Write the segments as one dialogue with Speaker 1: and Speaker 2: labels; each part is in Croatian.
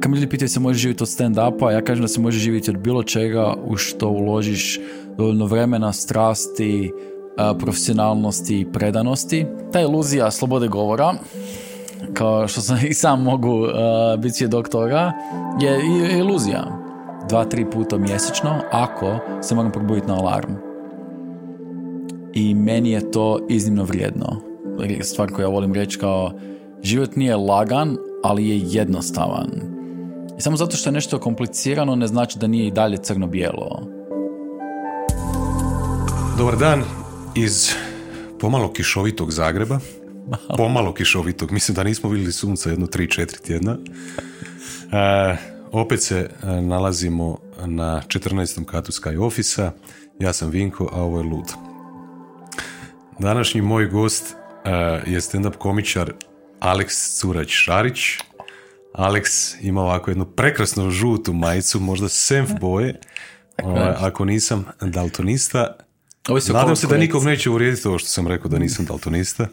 Speaker 1: Kad mi ljudi pitaju se može živjeti od stand-upa, ja kažem da se može živjeti od bilo čega u što uložiš dovoljno vremena, strasti, profesionalnosti i predanosti. Ta iluzija slobode govora, kao što sam i sam mogu biti svjedok toga, je iluzija. Dva, tri puta mjesečno, ako se moram probuditi na alarm. I meni je to iznimno vrijedno. Stvar koju ja volim reći kao život nije lagan, ali je jednostavan i samo zato što je nešto komplicirano ne znači da nije i dalje crno-bijelo.
Speaker 2: Dobar dan iz pomalo kišovitog Zagreba. Pomalo kišovitog. Mislim da nismo vidjeli sunca jedno 3-4 tjedna. E, opet se e, nalazimo na 14. katu Sky Office-a. Ja sam Vinko, a ovo je Lud. Današnji moj gost e, je stand-up komičar Aleks Curać-Šarić. Alex ima ovako jednu prekrasnu žutu majicu, možda senf boje. Ovaj, ako nisam daltonista, nadam se da nikog neće uvrijediti ovo što sam rekao da nisam daltonista.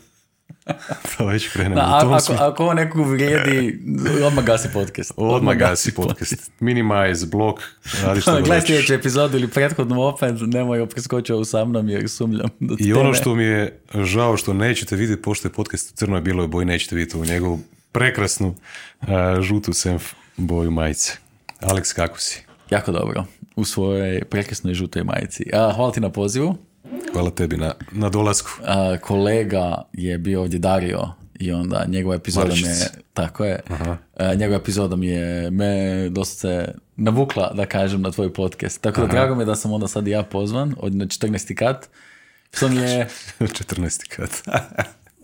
Speaker 2: to već krenemo
Speaker 1: u tom ako, ako ovo nekog vrijedi, odmah gasi podcast.
Speaker 2: Odmah, gasi podcast. Minimize, blok, radi što
Speaker 1: Gledaj sljedeću epizodu ili prethodnu opet, nemoj preskočio sa mnom jer sumljam.
Speaker 2: I ono što mi je žao što nećete vidjeti, pošto je podcast u crnoj biloj boji, nećete vidjeti u njegovu prekrasnu uh, žutu senf boju majice. Aleks, kako si?
Speaker 1: Jako dobro. U svojoj prekrasnoj žutoj majici. A, hvala ti na pozivu.
Speaker 2: Hvala tebi na, na dolasku.
Speaker 1: A, kolega je bio ovdje Dario i onda njegova epizoda me tako je, A, njegova epizoda mi je me dosta se navukla da kažem na tvoj podcast. Tako da drago mi je da sam onda sad i ja pozvan od na 14. kat. Što mi je...
Speaker 2: 14. kat.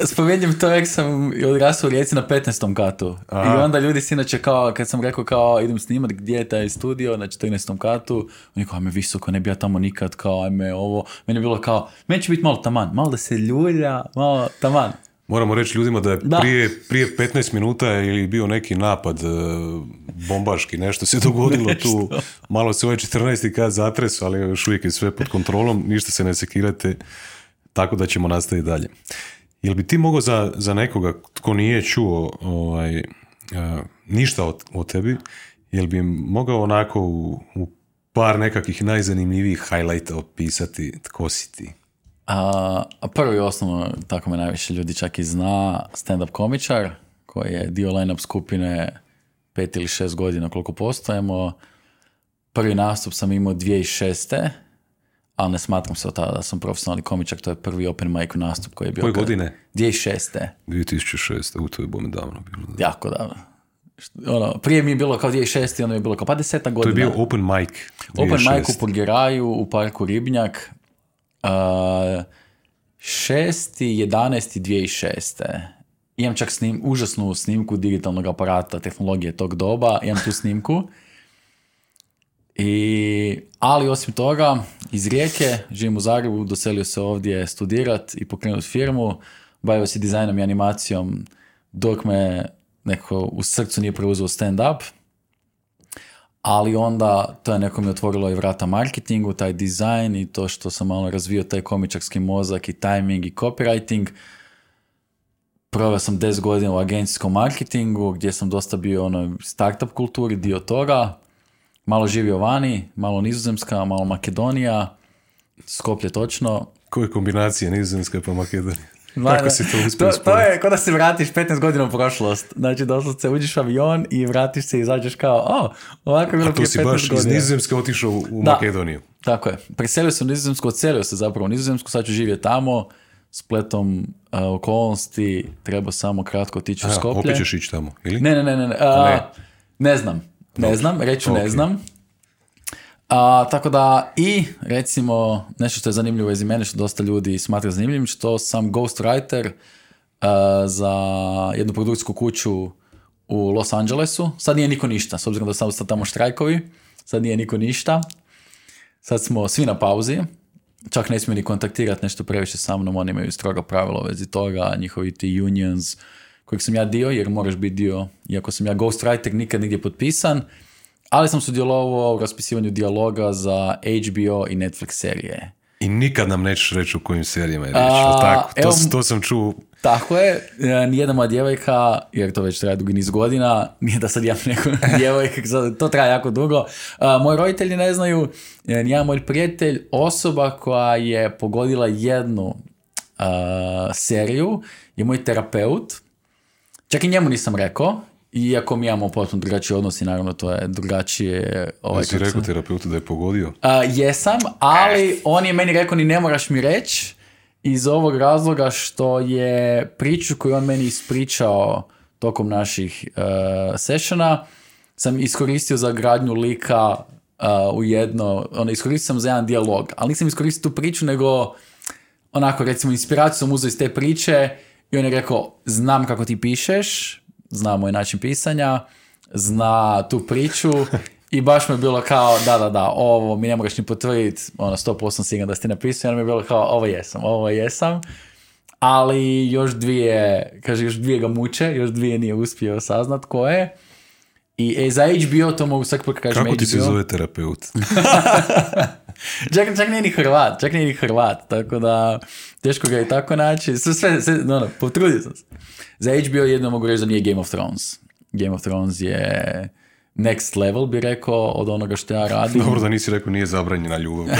Speaker 1: Spominjem to jer sam odrastao u Rijeci na 15. katu. I onda ljudi si inače kao, kad sam rekao kao idem snimat gdje je taj studio na 14. katu, oni kao ajme visoko, ne bi ja tamo nikad, kao ajme ovo. Meni je bilo kao, meni će biti malo taman, malo da se ljulja, malo taman.
Speaker 2: Moramo reći ljudima da je Prije, prije 15 minuta je bio neki napad e, bombaški, nešto se dogodilo tu. Malo se ovaj 14. kat zatresu, ali još uvijek je sve pod kontrolom, ništa se ne sekirate, tako da ćemo nastaviti dalje. Jel bi ti mogao za, za nekoga tko nije čuo ovaj, uh, ništa o, tebi, jel bi mogao onako u, u par nekakvih najzanimljivijih highlighta opisati tko si ti?
Speaker 1: A, prvo i osnovno, tako me najviše ljudi čak i zna, stand-up komičar, koji je dio line-up skupine pet ili šest godina koliko postojemo. Prvi nastup sam imao 2006 ali ne smatram se od tada da sam profesionalni komičar, to je prvi open mic nastup koji je bio...
Speaker 2: Koje godine?
Speaker 1: 2006.
Speaker 2: 2006. U, to je bome davno bilo.
Speaker 1: Jako davno. Ono, prije mi je bilo kao 2006. ono je bilo kao pa deseta godina.
Speaker 2: To je bio open mic.
Speaker 1: 2006. Open mic u Purgeraju, u parku Ribnjak. Uh, 6. 11. 2006. Imam čak snim, užasnu snimku digitalnog aparata, tehnologije tog doba. Imam tu snimku. I, ali osim toga, iz Rijeke, živim u Zagrebu, doselio se ovdje studirat i pokrenuti firmu, bavio se dizajnom i animacijom dok me neko u srcu nije preuzeo stand-up, ali onda to je neko mi otvorilo i vrata marketingu, taj dizajn i to što sam malo razvio taj komičarski mozak i timing i copywriting. Proveo sam 10 godina u agencijskom marketingu gdje sam dosta bio ono startup kulturi, dio toga malo živio vani, malo Nizozemska, malo Makedonija, Skoplje točno.
Speaker 2: Koje kombinacije Nizozemska pa Makedonija? Kako si to uspio
Speaker 1: to, to je kao da se vratiš 15 godina u prošlost. Znači, doslovce uđeš u avion i vratiš se i izađeš kao, o, ovako je bilo prije 15 godina. A to si baš iz
Speaker 2: Nizozemske otišao u, Makedoniju.
Speaker 1: Tako je. Preselio sam u Nizozemsku, odselio se zapravo u Nizozemsku, sad ću živjeti tamo, spletom uh, okolnosti, treba samo kratko otići u Skoplje.
Speaker 2: Opet ćeš ići tamo, ili?
Speaker 1: Ne, ne, ne, ne, ne. ne znam. Ne znam, reću ne znam. A, tako da i recimo nešto što je zanimljivo iz mene što dosta ljudi smatra zanimljivim što sam ghostwriter uh, za jednu produkcijsku kuću u Los Angelesu. Sad nije niko ništa, s obzirom da sam sad tamo štrajkovi, sad nije niko ništa. Sad smo svi na pauzi, čak ne smiju ni kontaktirati nešto previše sa mnom, oni imaju stroga pravila u vezi toga, njihovi ti unions, kojeg sam ja dio, jer moraš biti dio, iako sam ja ghostwriter, nikad nigdje potpisan, ali sam sudjelovao u raspisivanju dijaloga za HBO i Netflix serije.
Speaker 2: I nikad nam nećeš reći u kojim serijama je riječ, tako? To, evo, to sam čuo
Speaker 1: tako je, e, nijedna moja djevojka, jer to već traje dugi niz godina, nije da sad ja neku djevojka, to traje jako dugo. moji roditelji ne znaju, e, nijedan moj prijatelj, osoba koja je pogodila jednu seriju, je moj terapeut. Čak i njemu nisam rekao, iako mi imamo potpuno drugačiji odnos i naravno to je drugačije...
Speaker 2: Ovaj, Jesi rekao terapeutu da je pogodio?
Speaker 1: jesam, ali on je meni rekao ni ne moraš mi reći, iz ovog razloga što je priču koju on meni ispričao tokom naših uh, sessiona sam iskoristio za gradnju lika uh, u jedno, ono, iskoristio sam za jedan dijalog, ali nisam iskoristio tu priču, nego onako, recimo, inspiraciju sam uzeo iz te priče i on je rekao, znam kako ti pišeš, zna moj način pisanja, zna tu priču I baš mi je bilo kao, da, da, da, ovo mi ne moraš ni potvrditi, ono, 100% siguran da ste napisao, ono mi je bilo kao, ovo jesam, ovo jesam. Ali još dvije, kaže, još dvije ga muče, još dvije nije uspio saznat ko je. I e, za HBO to mogu svaki put kažem
Speaker 2: Kako ti se zove terapeut?
Speaker 1: čak, čak nije ni Hrvat, čak nije ni Hrvat, tako da teško ga je tako naći. Sve, sve, sve no, no, potrudio sam se. Za HBO jedno mogu reći da nije Game of Thrones. Game of Thrones je next level bi rekao od onoga što ja radim.
Speaker 2: Dobro da nisi rekao nije zabranjena ljubav.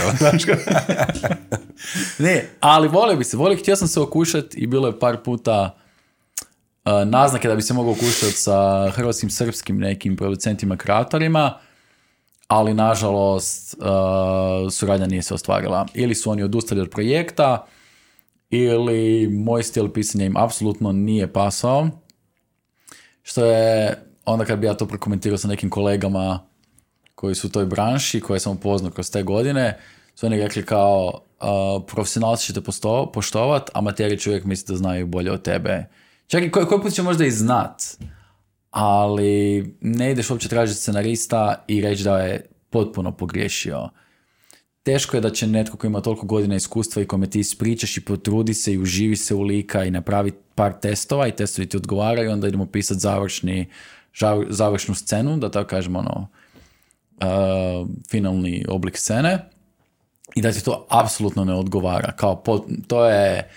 Speaker 1: ne, ali volio bi se, volio, htio sam se okušati i bilo je par puta naznake da bi se mogao okušati sa hrvatskim, srpskim nekim producentima, kreatorima, ali nažalost uh, suradnja nije se ostvarila. Ili su oni odustali od projekta, ili moj stil pisanja im apsolutno nije pasao, što je onda kad bi ja to prokomentirao sa nekim kolegama koji su u toj branši, koje sam upoznao kroz te godine, su oni rekli kao uh, profesionalci ćete poštovat, amateri će uvijek da znaju bolje od tebe. Čak i koji, koji put će možda i znat, ali ne ideš uopće tražiti scenarista i reći da je potpuno pogriješio. Teško je da će netko koji ima toliko godina iskustva i kome ti ispričaš i potrudi se i uživi se u lika i napravi par testova i testovi ti odgovaraju, onda idemo pisati završni završnu scenu, da tako kažemo ono, uh, finalni oblik scene i da ti to apsolutno ne odgovara. Kao to je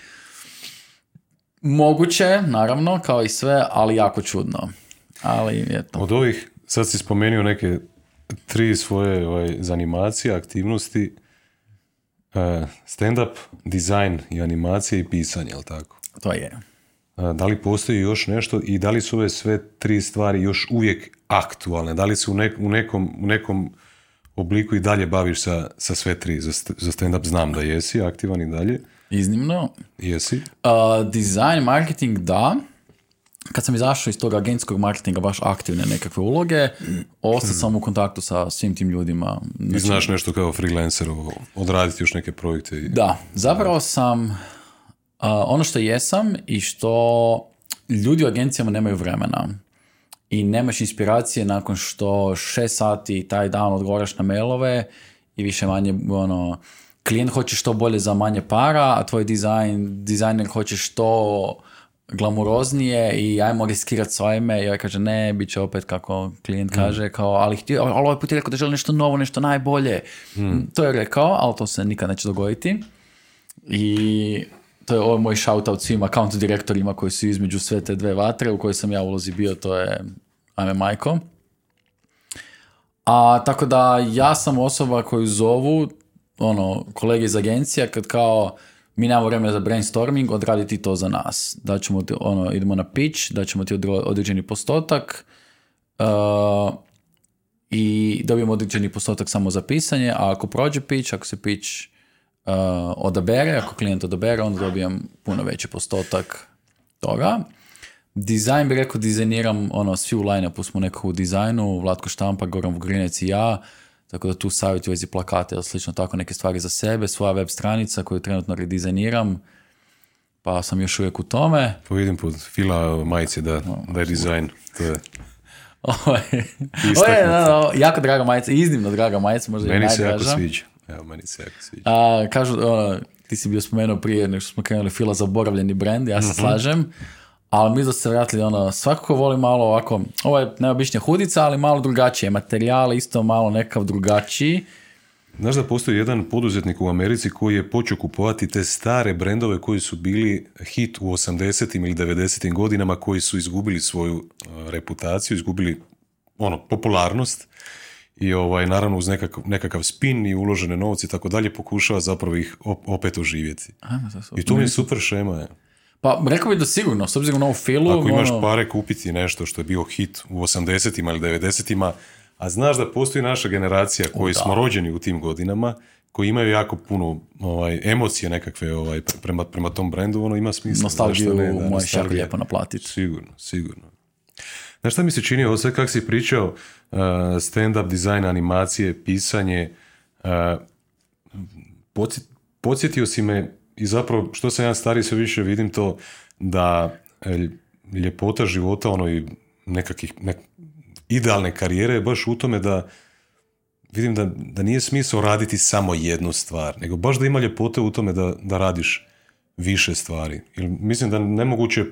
Speaker 1: moguće, naravno, kao i sve, ali jako čudno. Ali eto.
Speaker 2: Od ovih, sad si spomenuo neke tri svoje ovaj, zanimacije, aktivnosti, uh, stand-up, dizajn i animacije i pisanje, jel tako?
Speaker 1: To je.
Speaker 2: Da li postoji još nešto i da li su ove sve tri stvari još uvijek aktualne? Da li se u, u, nekom, u nekom obliku i dalje baviš sa, sa sve tri? Za, za stand-up znam da jesi aktivan i dalje.
Speaker 1: Iznimno.
Speaker 2: Jesi?
Speaker 1: Uh, design, marketing, da. Kad sam izašao iz tog agentskog marketinga baš aktivne nekakve uloge, ostao sam u kontaktu sa svim tim ljudima.
Speaker 2: Znači, I znaš nešto kao freelancer, odraditi još neke projekte?
Speaker 1: Da, zapravo sam ono što jesam i što ljudi u agencijama nemaju vremena i nemaš inspiracije nakon što šest sati taj dan odgovaraš na mailove i više manje ono, klijent hoće što bolje za manje para, a tvoj dizajn, dizajner hoće što glamuroznije i ajmo riskirati svoje ime i ovaj kaže ne, bit će opet kako klijent mm. kaže, kao, ali, htio, ali ovaj put je rekao da želi nešto novo, nešto najbolje. Mm. To je rekao, ali to se nikad neće dogoditi. I to je ovo moj shoutout svim account direktorima koji su između sve te dve vatre u kojoj sam ja ulozi bio, to je Ame Majko. A tako da ja sam osoba koju zovu ono, kolege iz agencija kad kao mi nemamo vremena za brainstorming, odraditi to za nas. Da ćemo ti, ono, idemo na pitch, da ćemo ti određeni postotak uh, i dobijemo određeni postotak samo za pisanje, a ako prođe pitch, ako se pitch uh, odabere, ako klijent odabere, onda dobijam puno veći postotak toga. Dizajn bi rekao, dizajniram, ono, svi u line-upu smo nekako u dizajnu, Vlatko Štampa, Goran Vugrinec i ja, tako da tu savjet u vezi plakate ili slično tako neke stvari za sebe, svoja web stranica koju trenutno redizajniram, pa sam još uvijek u tome.
Speaker 2: Pa vidim pod fila majice da, da je dizajn. To je...
Speaker 1: Ovo je, ovo je jako draga majica, iznimno draga majica, možda
Speaker 2: Meni
Speaker 1: i
Speaker 2: se jako sviđa. Evo, meni se jako sviđa.
Speaker 1: A, kažu, ono, ti si bio spomenuo prije nego što smo krenuli fila zaboravljeni brand, ja se mm-hmm. slažem. Ali mi da se vratili, ono, svakako voli malo ovako, ovo je neobičnija hudica, ali malo drugačije. Materijal isto malo nekav drugačiji.
Speaker 2: Znaš da postoji jedan poduzetnik u Americi koji je počeo kupovati te stare brendove koji su bili hit u 80. ili 90. godinama koji su izgubili svoju uh, reputaciju, izgubili ono, popularnost i ovaj, naravno uz nekakav, nekakav spin i uložene novce i tako dalje pokušava zapravo ih opet oživjeti. I to mi je super šema. Je.
Speaker 1: Pa rekao bih da sigurno, s obzirom na ovu filu...
Speaker 2: Ako imaš ono... pare kupiti nešto što je bio hit u 80-ima ili 90-ima, a znaš da postoji naša generacija koji smo rođeni u tim godinama, koji imaju jako puno ovaj, emocije nekakve ovaj, prema, prema tom brendu, ono ima smisla.
Speaker 1: Nostalgiju ne, da, možeš jako lijepo naplatiti.
Speaker 2: Sigurno, sigurno. Znaš šta mi se čini, ovo sve kak si pričao, uh, stand-up, dizajn, animacije, pisanje, uh, podsjetio si me i zapravo što sam ja stariji sve više vidim to da e, ljepota života ono i nekakvih nek, idealne karijere je baš u tome da vidim da, da nije smisao raditi samo jednu stvar, nego baš da ima ljepote u tome da, da radiš više stvari. Ili mislim da nemoguće,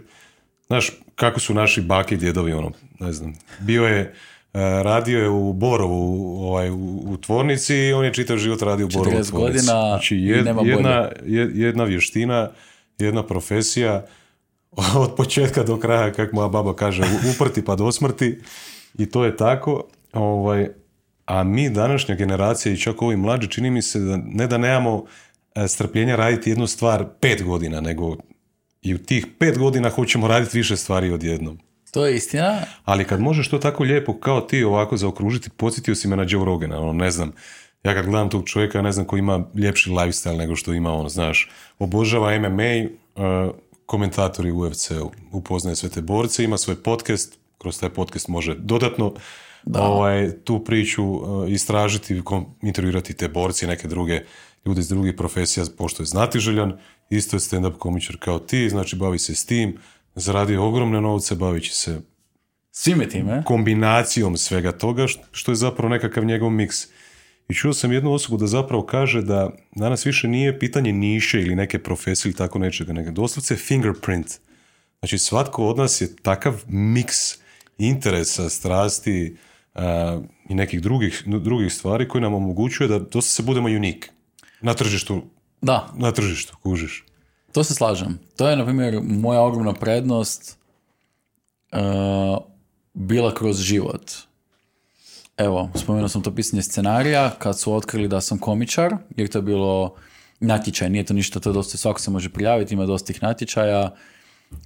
Speaker 2: znaš, kako su naši baki i djedovi, ono, ne znam, bio je, radio je u Borovu ovaj, u, u tvornici i on je čitav život radio u Borovu tvornici.
Speaker 1: godina znači,
Speaker 2: jedna, jedna vještina, jedna profesija, od početka do kraja, kako moja baba kaže, uprti pa do smrti i to je tako. Ovaj, a mi, današnja generacija i čak ovi mlađi, čini mi se da ne da nemamo e, strpljenja raditi jednu stvar pet godina, nego i u tih pet godina hoćemo raditi više stvari odjednom.
Speaker 1: To je istina.
Speaker 2: Ali kad možeš to tako lijepo kao ti ovako zaokružiti, podsjetio si me na Joe Rogana, ono, ne znam, ja kad gledam tog čovjeka, ne znam ko ima ljepši lifestyle nego što ima on, znaš, obožava MMA, uh, komentatori u UFC-u, upoznaje sve te borce, ima svoj podcast, kroz taj podcast može dodatno da. Ovaj, tu priču uh, istražiti, intervjuirati te borci, neke druge ljude iz drugih profesija, pošto je znati željan, isto je stand-up komičar kao ti, znači bavi se s tim, zaradio ogromne novce, bavit će se
Speaker 1: Svime time.
Speaker 2: kombinacijom svega toga, što je zapravo nekakav njegov miks. I čuo sam jednu osobu da zapravo kaže da danas više nije pitanje niše ili neke profesije ili tako nečega, nego doslovce fingerprint. Znači svatko od nas je takav miks interesa, strasti uh, i nekih drugih, drugih stvari koji nam omogućuje da dosta se budemo unik na tržištu.
Speaker 1: Da.
Speaker 2: Na tržištu, kužiš.
Speaker 1: To se slažem. To je, na primjer, moja ogromna prednost uh, bila kroz život. Evo, spomenuo sam to pisanje scenarija kad su otkrili da sam komičar, jer to je bilo natječaj, nije to ništa, to je dosta, svako se može prijaviti, ima dosta tih natječaja.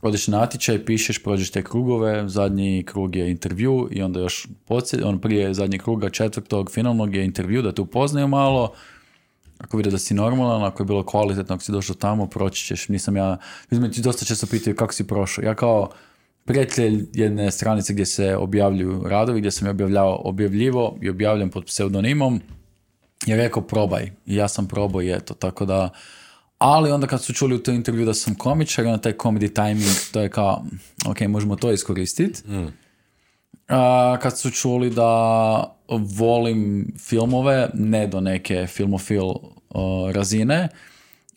Speaker 1: Odeš na natječaj, pišeš, prođeš te krugove, zadnji krug je intervju i onda još podsjet, on prije zadnjeg kruga četvrtog finalnog je intervju da te upoznaju malo, ako vide da si normalan, ako je bilo kvalitetno, ako si došao tamo, proći ćeš. Nisam ja, ljudi ti dosta često pitaju kako si prošao. Ja kao prijatelj jedne stranice gdje se objavljuju radovi, gdje sam je objavljavao, objavljivo i objavljam pod pseudonimom, je rekao probaj. I ja sam probao i eto, tako da... Ali onda kad su čuli u toj intervju da sam komičar, onda taj comedy timing, to je kao, ok, možemo to iskoristiti. Mm. Kad su čuli da volim filmove, ne do neke filmofil razine,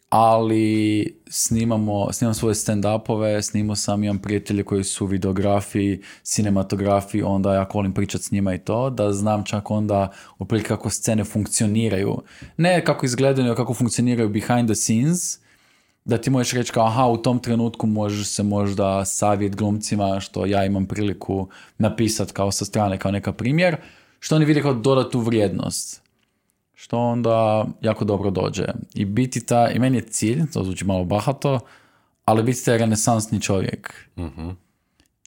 Speaker 1: ali snimamo, snimam svoje stand-upove, snimao sam, imam prijatelje koji su videografi, cinematografi, onda ja volim pričati s njima i to, da znam čak onda kako scene funkcioniraju. Ne kako izgledaju, kako funkcioniraju behind the scenes, da ti možeš reći kao aha, u tom trenutku možeš se možda savjet glumcima, što ja imam priliku napisati kao sa strane, kao neka primjer, što oni vide kao dodatu vrijednost što onda jako dobro dođe. I biti ta, i meni je cilj, to zvuči malo bahato, ali biti taj renesansni čovjek. uh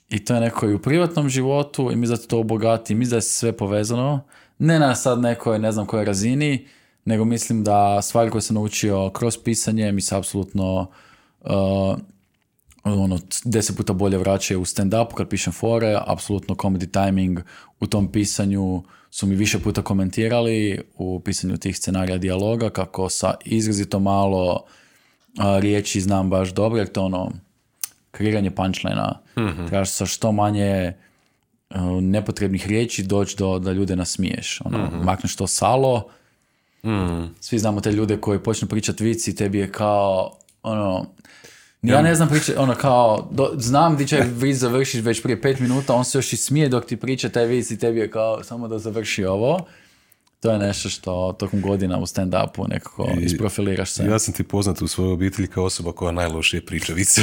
Speaker 1: I to je neko i u privatnom životu i mi da to obogati, mi da je sve povezano. Ne na sad nekoj, ne znam kojoj razini, nego mislim da stvari koje sam naučio kroz pisanje mi se apsolutno uh, ono, deset puta bolje vraćaju u stand-up kad pišem fore, apsolutno comedy timing u tom pisanju su mi više puta komentirali u pisanju tih scenarija dijaloga kako sa izrazito malo a, riječi znam baš dobro, jer to ono kreiranje punchlina. Mm-hmm. Trebaš sa što manje nepotrebnih riječi doći do da ljude nasmiješ. Ono, mm Makneš to salo, mm svi znamo te ljude koji počnu pričati vici, tebi je kao ono, ja ne znam pričati, ono kao, do, znam di će vic završiti već prije pet minuta, on se još i smije dok ti priča taj vic i tebi je kao, samo da završi ovo. To je nešto što tokom godina u stand-upu nekako I, isprofiliraš se.
Speaker 2: Ja sam ti poznat u svojoj obitelji kao osoba koja najlošije priča vice.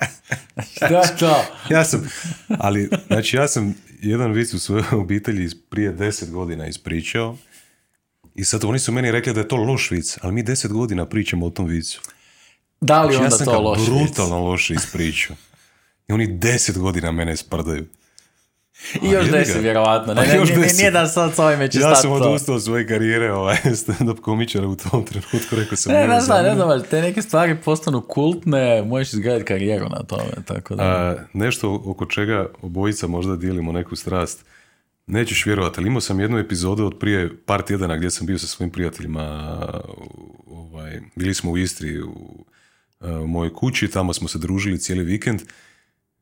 Speaker 1: Šta to?
Speaker 2: ja sam, ali, znači ja sam jedan vic u svojoj obitelji prije deset godina ispričao i sad oni su meni rekli da je to loš vic, ali mi deset godina pričamo o tom vicu.
Speaker 1: Da li znači, onda
Speaker 2: ja sam
Speaker 1: to loš
Speaker 2: brutalno loše ispričao. I oni deset godina mene sprdaju.
Speaker 1: I još deset, vjerovatno. Ne, ne, još nije, nije da sad s ovime će
Speaker 2: Ja sam odustao svoje karijere ovaj, stand-up komičara u tom trenutku, rekao sam...
Speaker 1: Ne, ne znam, ne znam, te neke stvari postanu kultne, možeš izgledati karijeru na tome, tako da...
Speaker 2: A, nešto oko čega obojica možda dijelimo neku strast. Nećeš vjerovati, ali imao sam jednu epizodu od prije par tjedana gdje sam bio sa svojim prijateljima, ovaj, bili smo u Istri u, u mojoj kući, tamo smo se družili cijeli vikend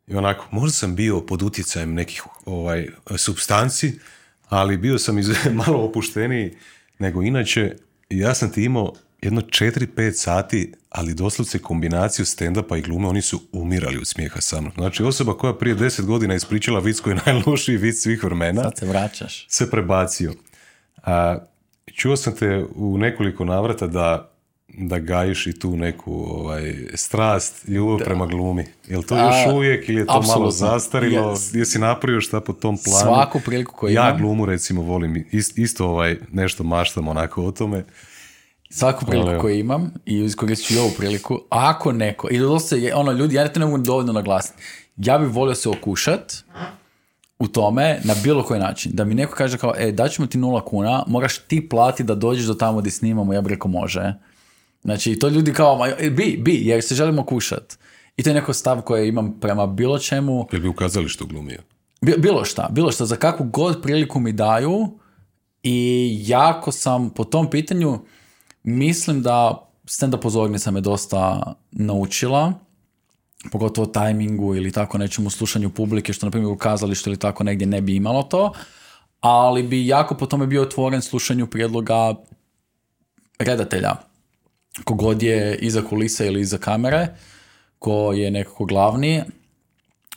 Speaker 2: i onako, možda sam bio pod utjecajem nekih ovaj, substanci, ali bio sam iz, malo opušteniji nego inače. Ja sam ti imao jedno 4-5 sati, ali doslovce kombinaciju stand-upa i glume, oni su umirali od smijeha sa mnom. Znači osoba koja prije 10 godina ispričala vic koji je najlošiji vic svih vremena.
Speaker 1: Sad se vraćaš.
Speaker 2: Se prebacio. A, čuo sam te u nekoliko navrata da da gajiš i tu neku ovaj, strast, ljubav prema glumi. Je li to još uvijek ili je to malo zastarilo? Yes. Jesi napravio šta po tom planu?
Speaker 1: Svaku priliku koju
Speaker 2: ja glumu recimo volim, isto ovaj, nešto maštam onako o tome.
Speaker 1: Svaku priliku koju imam i iskoristit ću i ovu priliku, ako neko, i je, ono ljudi, ja ne to ne mogu dovoljno naglasiti, ja bih volio se okušat u tome na bilo koji način. Da mi neko kaže kao, e, daćemo ti nula kuna, moraš ti plati da dođeš do tamo gdje snimamo, ja bih rekao može Znači, to ljudi kao, e, bi, bi, jer se želimo kušat. I to je neko stav koji imam prema bilo čemu.
Speaker 2: Jel bi ukazali što glumio?
Speaker 1: Bilo šta, bilo šta, za kakvu god priliku mi daju i jako sam po tom pitanju, mislim da stand-up pozornica me dosta naučila, pogotovo tajmingu ili tako nečemu slušanju publike, što na primjer u kazalištu ili tako negdje ne bi imalo to, ali bi jako po tome bio otvoren slušanju prijedloga redatelja kogod je iza kulisa ili iza kamere, ko je nekako glavni,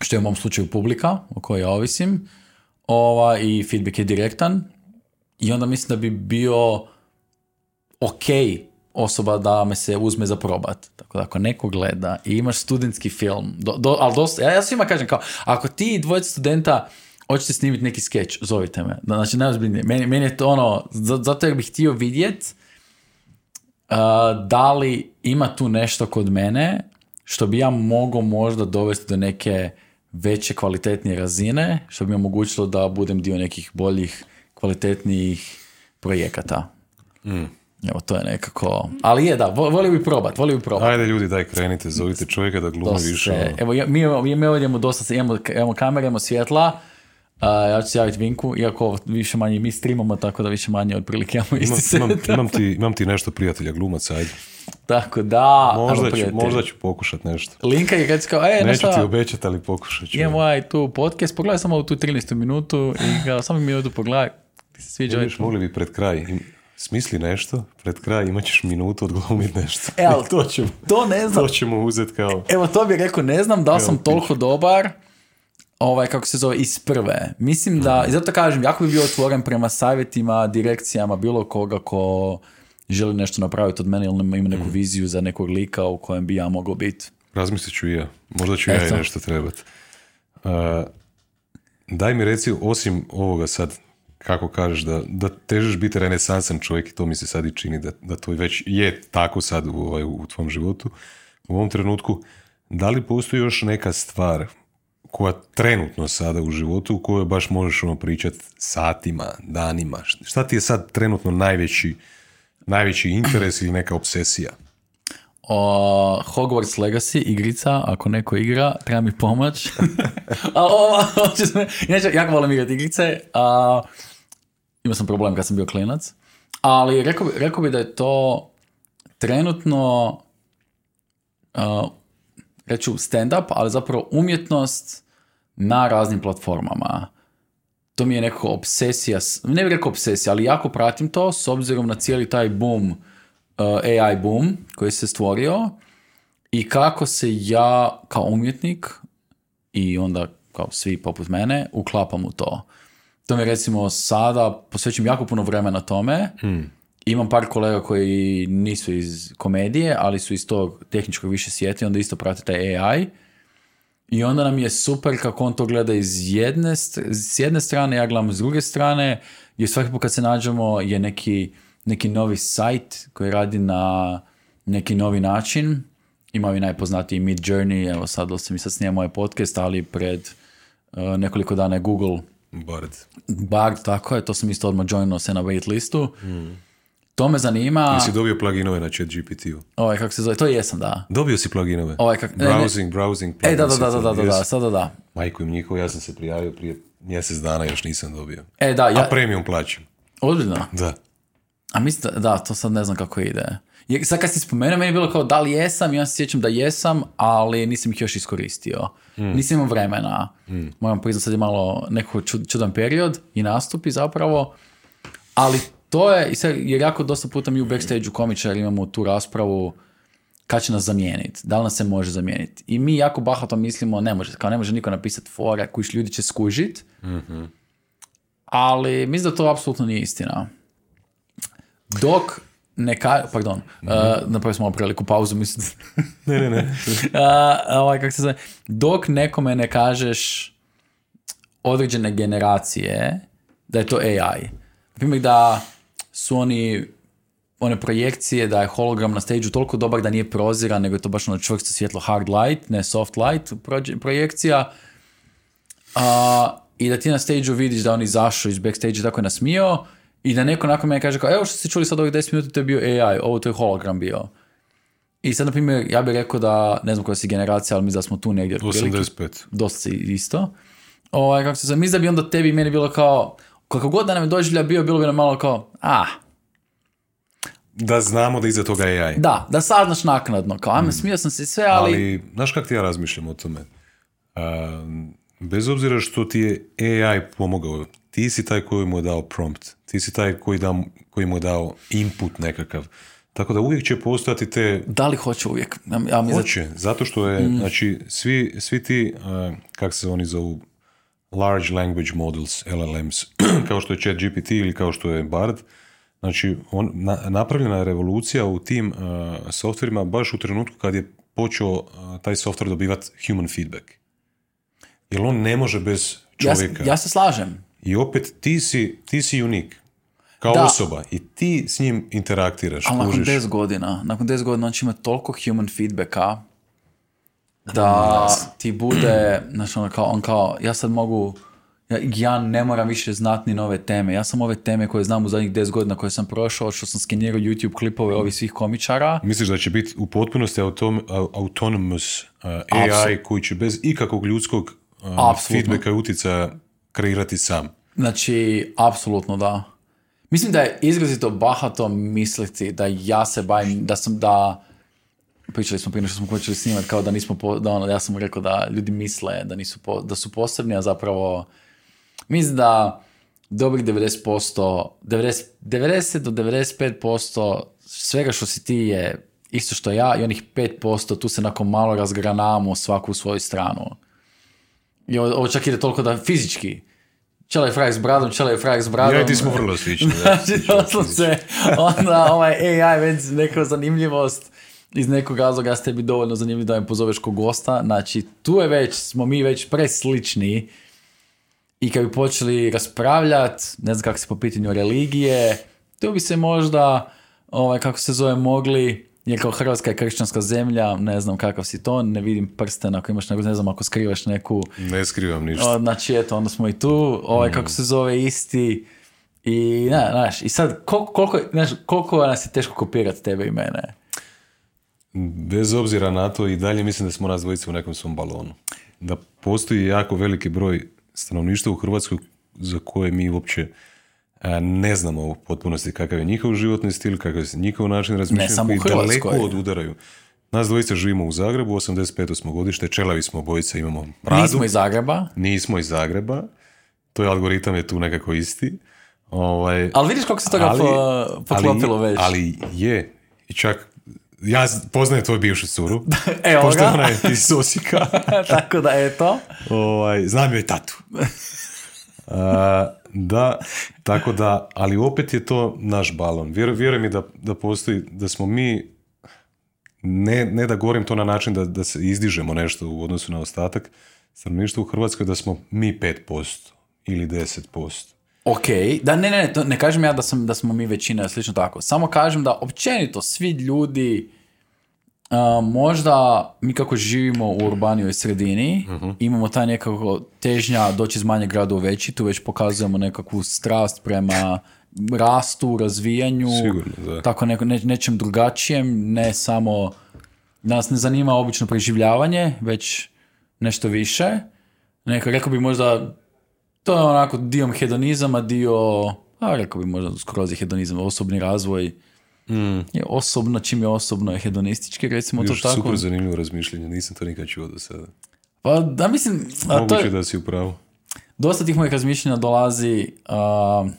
Speaker 1: što je u mom slučaju publika o kojoj ja ovisim, ova, i feedback je direktan. I onda mislim da bi bio ok osoba da me se uzme za probat. Tako da ako neko gleda i imaš studentski film, do, do, ali dosta, ja, ja svima kažem kao, ako ti dvojica studenta hoćete snimiti neki skeč, zovite me. Znači, najozbiljnije. Meni, meni je to ono, zato jer bih htio vidjeti da li ima tu nešto kod mene što bi ja mogao možda dovesti do neke veće kvalitetnije razine, što bi mi omogućilo da budem dio nekih boljih, kvalitetnijih projekata. Mm. Evo, to je nekako... Ali je, da, volio bi probat, volio bi probat.
Speaker 2: Ajde ljudi, daj krenite, zovite čovjeka da glumi više.
Speaker 1: Evo, mi, mi, mi ovdje imamo dosta, imamo, imamo kamere, imamo svjetla, ja ću se javiti Vinku, iako više manje mi streamamo, tako da više manje otprilike imamo isti
Speaker 2: imam, imam, ti, imam ti nešto prijatelja glumaca, ajde.
Speaker 1: Tako da,
Speaker 2: možda ću, možda ću pokušat nešto.
Speaker 1: Linka je kad si kao, e,
Speaker 2: Neću ti obećati, ali pokušat ću.
Speaker 1: Imamo ovaj tu podcast, pogledaj samo u tu 13. minutu i kao, samo minutu pogledaj, ti se sviđa.
Speaker 2: Vidiš, mogli bi pred kraj, smisli nešto, pred kraj imat ćeš minutu odglumiti nešto. E, ali, to, ćemo,
Speaker 1: to ne znam.
Speaker 2: To ćemo uzeti kao...
Speaker 1: Evo, to bih rekao, ne znam da li sam toliko dobar, ovaj, kako se zove, iz prve. Mislim da, i zato kažem, jako bi bio otvoren prema savjetima, direkcijama, bilo koga ko želi nešto napraviti od mene ili ima neku mhm. viziju za nekog lika u kojem bi ja mogao biti.
Speaker 2: Razmislit ću i ja. Možda ću ja i nešto trebati. Uh, daj mi reci, osim ovoga sad, kako kažeš, da, da težeš biti renesansan čovjek i to mi se sad i čini da, da to već je tako sad u, ovaj, u tvom životu, u ovom trenutku, da li postoji još neka stvar koja trenutno sada u životu u kojoj baš možeš ono pričati satima, danima. Šta ti je sad trenutno najveći, najveći interes ili neka obsesija?
Speaker 1: O, Hogwarts Legacy, igrica, ako neko igra, treba mi pomoć. a, o, inače, jako volim igrati igrice. A, imao sam problem kad sam bio klinac. Ali rekao, rekao bi da je to trenutno uh, reću stand-up, ali zapravo umjetnost na raznim platformama. To mi je nekako obsesija, ne bih rekao obsesija, ali jako pratim to s obzirom na cijeli taj boom, uh, AI boom koji se stvorio i kako se ja kao umjetnik i onda kao svi poput mene uklapam u to. To mi recimo sada posvećujem jako puno vremena tome.
Speaker 2: Hmm.
Speaker 1: Imam par kolega koji nisu iz komedije, ali su iz tog tehničkog više svijeta i onda isto prate taj AI. I onda nam je super kako on to gleda iz jedne, s jedne strane, ja gledam s druge strane, jer svaki put kad se nađemo je neki, neki novi sajt koji radi na neki novi način. Imao i najpoznatiji Mid Journey, evo sad da sam i sad snijemo ovaj podcast, ali pred uh, nekoliko dana je Google
Speaker 2: Bard.
Speaker 1: Bard, tako je, to sam isto odmah joinuo se na wait listu. To me zanima.
Speaker 2: Jesi dobio pluginove na chat GPT-u?
Speaker 1: Ovaj, kako se zove, to jesam, da.
Speaker 2: Dobio si pluginove?
Speaker 1: Ovaj, kak, ne.
Speaker 2: browsing, browsing.
Speaker 1: E, da, da, da, da, da, da, da, sada da.
Speaker 2: Majko im njihovo, ja sam se prijavio prije mjesec dana, još nisam dobio.
Speaker 1: E, da,
Speaker 2: A
Speaker 1: ja,
Speaker 2: premium plaćam.
Speaker 1: ozbiljno.
Speaker 2: Da.
Speaker 1: A mislim, da, da, to sad ne znam kako ide. Sad kad si spomenuo, meni je bilo kao da li jesam, ja se sjećam da jesam, ali nisam ih još iskoristio. Nisam imao vremena. Moram priznati, sad je malo neko čud- čudan period i nastupi zapravo. Ali to je, jer jako dosta puta mi u backstage-u komičar imamo tu raspravu kad će nas zamijeniti, da li nas se može zamijeniti. I mi jako bahato mislimo, ne može, kao ne može niko napisati fora, kojiš ljudi će skužit, ali mislim da to apsolutno nije istina. Dok ne ka... Pardon, uh, napravili smo malo priliku pauzu, mislim.
Speaker 2: Ne, ne, ne.
Speaker 1: A, ovaj, kako se zove, dok nekome ne kažeš određene generacije da je to AI. Primjer da su oni one projekcije da je hologram na stage toliko dobar da nije proziran, nego je to baš ono čvrsto svjetlo hard light, ne soft light projekcija. A, I da ti na stage vidiš da on izašao iz backstage tako je nasmio i da neko nakon mene kaže kao, evo što ste čuli sad ovih 10 minuta, to je bio AI, ovo to je hologram bio. I sad, na primjer, ja bih rekao da, ne znam koja si generacija, ali mislim da smo tu negdje. otprilike.
Speaker 2: 85.
Speaker 1: Dosta si isto. Ovaj, kako se zove, mislim da bi onda tebi i meni bilo kao, kako god da nam je doživlja bio, bilo bi nam malo kao, ah,
Speaker 2: Da znamo da iza toga je AI.
Speaker 1: da, da saznaš naknadno, kao, ajme, smio sam se sve, ali,
Speaker 2: Ali, znaš kako ti ja razmišljam o tome? A, bez obzira što ti je AI pomogao, ti si taj koji mu je dao prompt, ti si taj koji, da, koji mu je dao input nekakav. Tako da uvijek će postojati te
Speaker 1: da li hoće uvijek? Ja, da-
Speaker 2: Hoće, zato što je, znači, svi, svi ti, uh, kak se oni zovu, large language models, LLMs, kao što je chat GPT ili kao što je Bard, znači, on, na, napravljena je revolucija u tim uh, softverima baš u trenutku kad je počeo uh, taj softver dobivati human feedback. Jer on ne može bez
Speaker 1: ja,
Speaker 2: čovjeka.
Speaker 1: ja se slažem.
Speaker 2: I opet ti si, ti si unik. Kao
Speaker 1: Da.
Speaker 2: osoba. I ti s njim interaktiraš,
Speaker 1: Ali nakon
Speaker 2: kužiš.
Speaker 1: 10 godina, nakon 10 godina on će imati toliko human feedbacka da ti bude, znači ono kao, on kao, ja sad mogu, ja, ja ne moram više znati ni nove teme. Ja sam ove teme koje znam u zadnjih 10 godina koje sam prošao, što sam skenirao YouTube klipove ovih svih komičara.
Speaker 2: Misliš da će biti u potpunosti autom, au- autonomous uh, AI
Speaker 1: Apsu-
Speaker 2: koji će bez ikakvog ljudskog uh, feedbacka i utjecaja kreirati sam?
Speaker 1: Znači, apsolutno da. Mislim da je izrazito bahato misliti da ja se bavim, da sam da pričali smo prije što smo počeli snimati kao da nismo, po, da ono, ja sam rekao da ljudi misle da, nisu po- da su posebni, a zapravo mislim da dobrih 90%, 90, 90 do 95% svega što si ti je isto što ja i onih 5% tu se nakon malo razgranamo svaku u svoju stranu. I ovo, čak ide toliko da fizički. Čele je frajak s bradom, čele je frajak s bradom.
Speaker 2: Ja i ti smo vrlo slični.
Speaker 1: Znači, doslovce, onda ovaj AI već neka zanimljivost iz nekog razloga ja s tebi dovoljno zanimljiv da me pozoveš ko gosta. Znači, tu je već, smo mi već preslični i kad bi počeli raspravljati, ne znam kako se po pitanju religije, tu bi se možda, ovaj, kako se zove, mogli, jer kao Hrvatska je kršćanska zemlja, ne znam kakav si to, ne vidim prsten ako imaš, nego ne znam ako skrivaš neku
Speaker 2: Ne skrivam ništa.
Speaker 1: znači, eto, onda smo i tu, ovaj, kako se zove, isti. I, ne, znaš, i sad, koliko, koliko, znaš, koliko nas je teško kopirati tebe i mene?
Speaker 2: Bez obzira na to i dalje mislim da smo nas dvojice u nekom svom balonu. Da postoji jako veliki broj stanovništva u Hrvatskoj za koje mi uopće ne znamo u potpunosti kakav je njihov životni stil, kakav je njihov način razmišljanja, koji daleko odudaraju. Nas dvojica živimo u Zagrebu, 85. smo godište, čelavi smo obojica, imamo bradu.
Speaker 1: Nismo iz Zagreba,
Speaker 2: Nismo iz Zagreba, to je algoritam je tu nekako isti. Ovaj,
Speaker 1: ali vidiš koliko se toga
Speaker 2: ali-
Speaker 1: po, poklopilo
Speaker 2: ali,
Speaker 1: već.
Speaker 2: Ali je, i čak, ja poznajem tvoju bivšu curu,
Speaker 1: Evo
Speaker 2: pošto
Speaker 1: ga.
Speaker 2: ona je iz Osijeka,
Speaker 1: Tako da, eto.
Speaker 2: ovaj, znam joj tatu. da, tako da, ali opet je to naš balon. vjeruj mi da, da postoji, da smo mi, ne, ne da govorim to na način da, da se izdižemo nešto u odnosu na ostatak stanovništva u Hrvatskoj, da smo mi 5% ili 10%.
Speaker 1: Ok, da ne, ne, to ne kažem ja da, sam, da smo mi većina, slično tako. Samo kažem da općenito svi ljudi, možda mi kako živimo u urbanijoj sredini, uh imamo taj nekako težnja doći iz manjeg grada u veći, tu već pokazujemo nekakvu strast prema rastu, razvijanju,
Speaker 2: Sigurno,
Speaker 1: tako neko, ne, nečem drugačijem, ne samo, nas ne zanima obično preživljavanje, već nešto više. Neka, rekao bi možda to je onako dio hedonizama, dio, a rekao bi možda skroz hedonizam, osobni razvoj. Mm. Je osobno, čim je osobno je hedonistički, recimo
Speaker 2: Još
Speaker 1: to tako.
Speaker 2: super zanimljivo razmišljanje, nisam to nikad čuo do sada.
Speaker 1: Pa da mislim...
Speaker 2: A Moguće to je, da si upravo.
Speaker 1: Dosta tih mojih razmišljanja dolazi... Uh,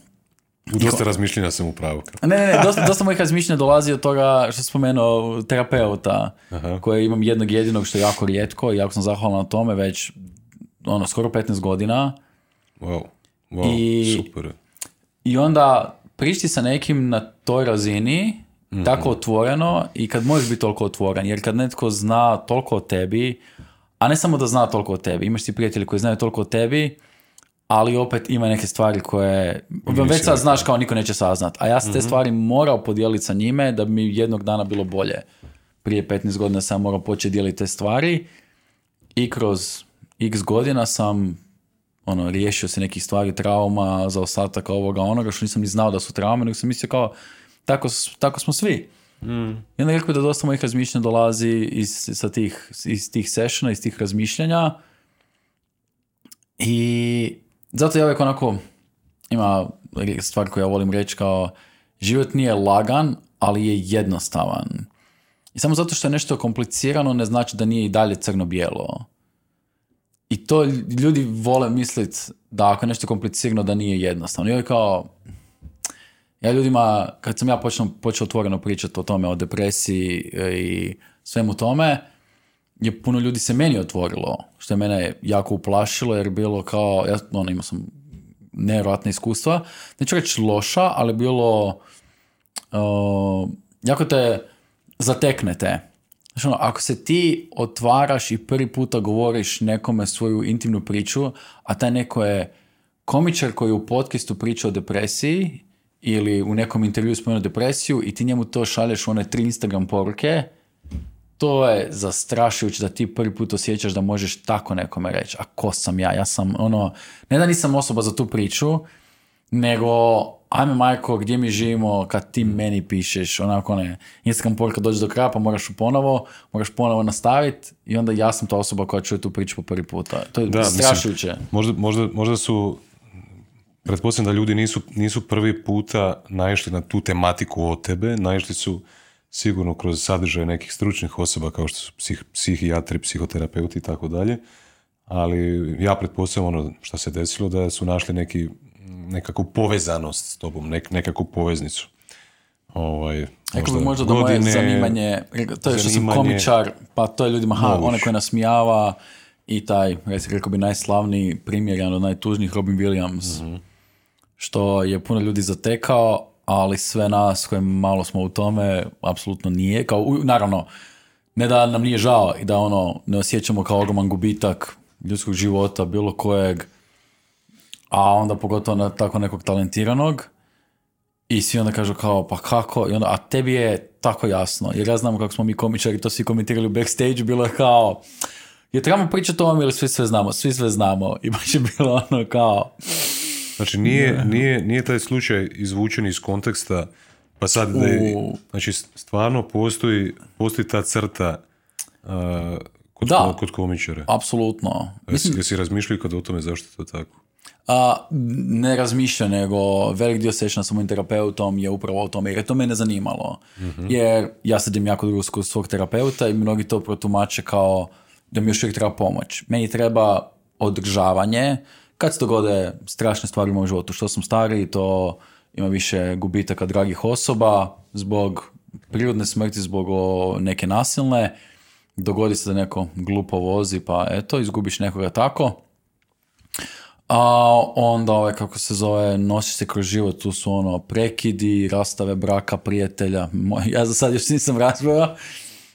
Speaker 2: u dosta razmišljanja sam u pravu.
Speaker 1: Ne, ne, ne, dosta, dosta mojih razmišljanja dolazi od toga što sam spomenuo terapeuta, Aha. koje imam jednog jedinog što je jako rijetko i jako sam zahvalan na tome već ono, skoro 15 godina
Speaker 2: Wow, wow I, super.
Speaker 1: I onda prišti sa nekim na toj razini, mm tako otvoreno i kad možeš biti toliko otvoren, jer kad netko zna toliko o tebi, a ne samo da zna toliko o tebi, imaš ti prijatelji koji znaju toliko o tebi, ali opet ima neke stvari koje već sad znaš kao niko neće saznat. A ja sam te mhm. stvari morao podijeliti sa njime da bi mi jednog dana bilo bolje. Prije 15 godina sam morao početi dijeliti te stvari i kroz x godina sam ono, riješio se nekih stvari, trauma, za ostatak ovoga, onoga, što nisam ni znao da su traume, nego sam mislio kao, tako, tako smo svi. Mm. I onda rekao da dosta mojih razmišljanja dolazi iz, sa tih, iz tih sessiona, iz tih razmišljanja. I zato ja uvijek onako, ima stvar koju ja volim reći kao, život nije lagan, ali je jednostavan. I samo zato što je nešto komplicirano ne znači da nije i dalje crno-bijelo. I to ljudi vole misliti da ako je nešto komplicirano da nije jednostavno. I je kao, ja ljudima, kad sam ja počeo, počeo otvoreno pričati o tome, o depresiji e, i svemu tome, je puno ljudi se meni otvorilo, što je mene jako uplašilo jer bilo kao, ja ono, imao sam nevjerojatna iskustva, neću reći loša, ali bilo uh, jako te zateknete Znači, ono, ako se ti otvaraš i prvi puta govoriš nekome svoju intimnu priču, a taj neko je komičar koji u podcastu priča o depresiji ili u nekom intervju spomenuo depresiju i ti njemu to šalješ u one tri Instagram poruke, to je zastrašujuće da ti prvi put osjećaš da možeš tako nekome reći. A ko sam ja? Ja sam ono, ne da nisam osoba za tu priču, nego ajme majko, gdje mi živimo kad ti meni pišeš, onako ne, Instagram poruka dođe do kraja pa moraš ponovo, moraš ponovo nastaviti i onda ja sam ta osoba koja čuje tu priču po prvi puta. To je da, strašujuće.
Speaker 2: možda, možda, možda su pretpostavljam da ljudi nisu, nisu prvi puta naišli na tu tematiku o tebe, naišli su sigurno kroz sadržaj nekih stručnih osoba kao što su psih, psihijatri, psihoterapeuti i tako dalje, ali ja pretpostavljam ono što se desilo da su našli neki nekakvu povezanost s tobom, nek, nekakvu poveznicu. Ovaj,
Speaker 1: možda, bi možda da moje zanimanje, to je što sam komičar, pa to je ljudima, ha, onaj koji nasmijava i taj, rekao bi, najslavniji primjer, jedan od najtužnijih, Robin Williams, mm što je puno ljudi zatekao, ali sve nas koji malo smo u tome, apsolutno nije. Kao, naravno, ne da nam nije žao i da ono ne osjećamo kao ogroman gubitak ljudskog života, bilo kojeg, a onda pogotovo na tako nekog talentiranog i svi onda kažu kao pa kako i onda a tebi je tako jasno jer ja znam kako smo mi komičari to svi komentirali u backstage bilo je kao je trebamo pričati o ovom ili svi sve znamo svi sve znamo i baš je bilo ono kao
Speaker 2: znači nije, nije, nije taj slučaj izvučen iz konteksta pa sad da znači stvarno postoji, postoji ta crta uh, kod, da, kod komičara.
Speaker 1: Apsolutno.
Speaker 2: Jesi razmišljali kad o tome zašto to tako?
Speaker 1: A, ne razmišlja, nego velik dio sečna sa mojim terapeutom je upravo o tome, jer je to mene zanimalo. mm Jer ja sedim jako dugo kod svog terapeuta i mnogi to protumače kao da mi još uvijek treba pomoć. Meni treba održavanje. Kad se dogode strašne stvari u mom životu, što sam stariji, to ima više gubitaka dragih osoba zbog prirodne smrti, zbog neke nasilne. Dogodi se da neko glupo vozi, pa eto, izgubiš nekoga tako A onda, ovaj, kako se zove, nosi se kroz život, tu su ono prekidi, rastave braka, prijatelja. Ja za sad još nisam razvojao,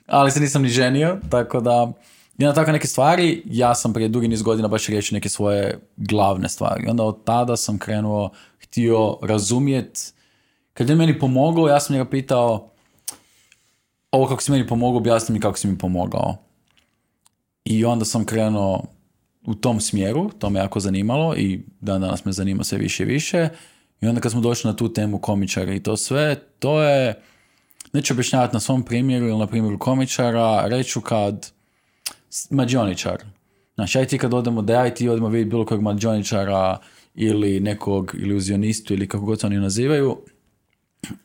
Speaker 1: ali se nisam ni ženio, tako da i na tako neke stvari, ja sam prije dugi niz godina baš reći neke svoje glavne stvari. Onda od tada sam krenuo, htio razumjet, kad je meni pomogao, ja sam njega pitao, ovo kako si meni pomogao, objasni mi kako si mi pomogao. I onda sam krenuo u tom smjeru, to me jako zanimalo i dan danas me zanima sve više i više. I onda kad smo došli na tu temu komičara i to sve, to je, neću objašnjavati na svom primjeru ili na primjeru komičara, reću kad mađioničar. Znači, aj ti kad odemo, da i ti odemo vidjeti bilo kojeg mađioničara ili nekog iluzionistu ili kako god se oni nazivaju,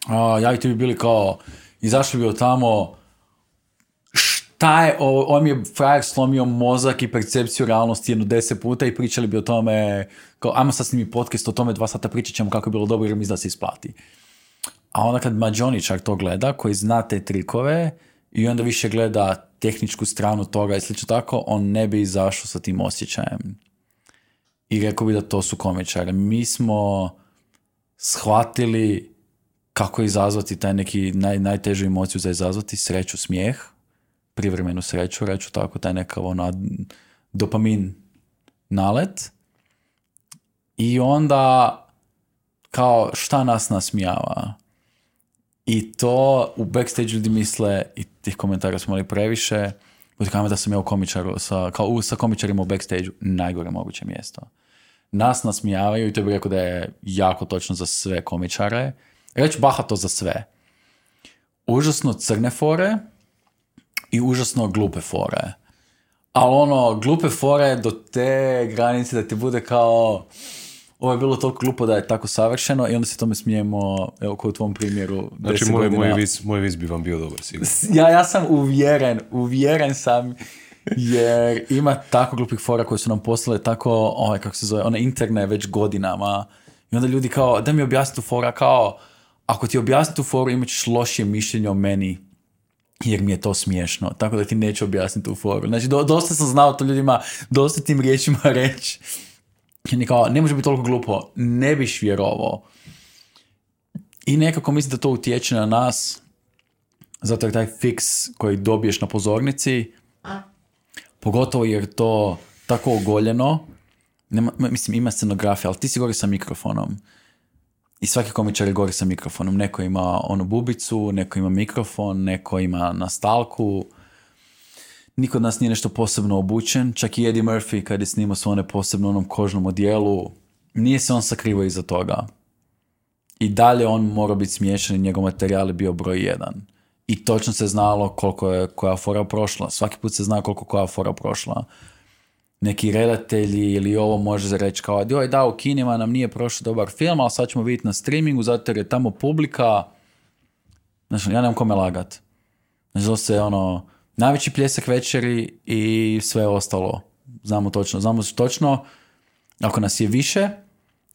Speaker 1: a, ja i ti bi bili kao, izašli bi od tamo, šta je, on mi je frajer slomio mozak i percepciju realnosti jedno deset puta i pričali bi o tome, kao, ajmo sad snimi podcast o tome, dva sata pričat ćemo kako je bilo dobro jer mi da se isplati. A onda kad mađoničar to gleda, koji zna te trikove i onda više gleda tehničku stranu toga i slično tako, on ne bi izašao sa tim osjećajem. I rekao bi da to su komičari. Mi smo shvatili kako izazvati taj neki naj, najtežu emociju za izazvati, sreću, smijeh, privremenu sreću, reću tako, taj nekav ono, dopamin nalet. I onda kao šta nas nasmijava? I to u backstage ljudi misle, i tih komentara smo imali previše, kao da sam ja u komičaru, sa, kao u, sa komičarima u backstage najgore moguće mjesto. Nas nasmijavaju i to bih rekao da je jako točno za sve komičare. Reći bahato za sve. Užasno crne fore i užasno glupe fore. Ali ono, glupe fore do te granice da ti bude kao ovo je bilo toliko glupo da je tako savršeno i onda se tome smijemo, evo kao u tvom primjeru.
Speaker 2: Znači moj, moj, vis, moj vis bi vam bio dobar sigurno.
Speaker 1: Ja, ja sam uvjeren, uvjeren sam jer ima tako glupih fora koji su nam poslale tako, ovaj, kako se zove, one interne već godinama i onda ljudi kao, da mi objasni tu fora, kao, ako ti objasni tu foru imat ćeš lošije mišljenje o meni jer mi je to smiješno, tako da ti neću objasniti tu foru. Znači, dosta sam znao to ljudima, dosta tim riječima reći i kao, ne može biti toliko glupo, ne biš vjerovao. I nekako mislim da to utječe na nas, zato je taj fiks koji dobiješ na pozornici, pogotovo jer to tako ogoljeno, nema, mislim ima scenografija, ali ti si gori sa mikrofonom. I svaki komičar je gori sa mikrofonom. Neko ima onu bubicu, neko ima mikrofon, neko ima nastalku, niko od nas nije nešto posebno obučen, čak i Eddie Murphy kad je snimao svone posebno onom kožnom odijelu, nije se on sakrivo iza toga. I dalje on mora biti smiješan i njegov materijal je bio broj jedan. I točno se znalo koliko je koja fora prošla. Svaki put se zna koliko koja fora prošla. Neki redatelji ili ovo može reći kao, joj da, u kinima nam nije prošao dobar film, ali sad ćemo vidjeti na streamingu zato jer je tamo publika. Znači, ja nemam kome lagat. Znači, se ono, najveći pljesak večeri i sve ostalo. Znamo točno. Znamo točno, ako nas je više,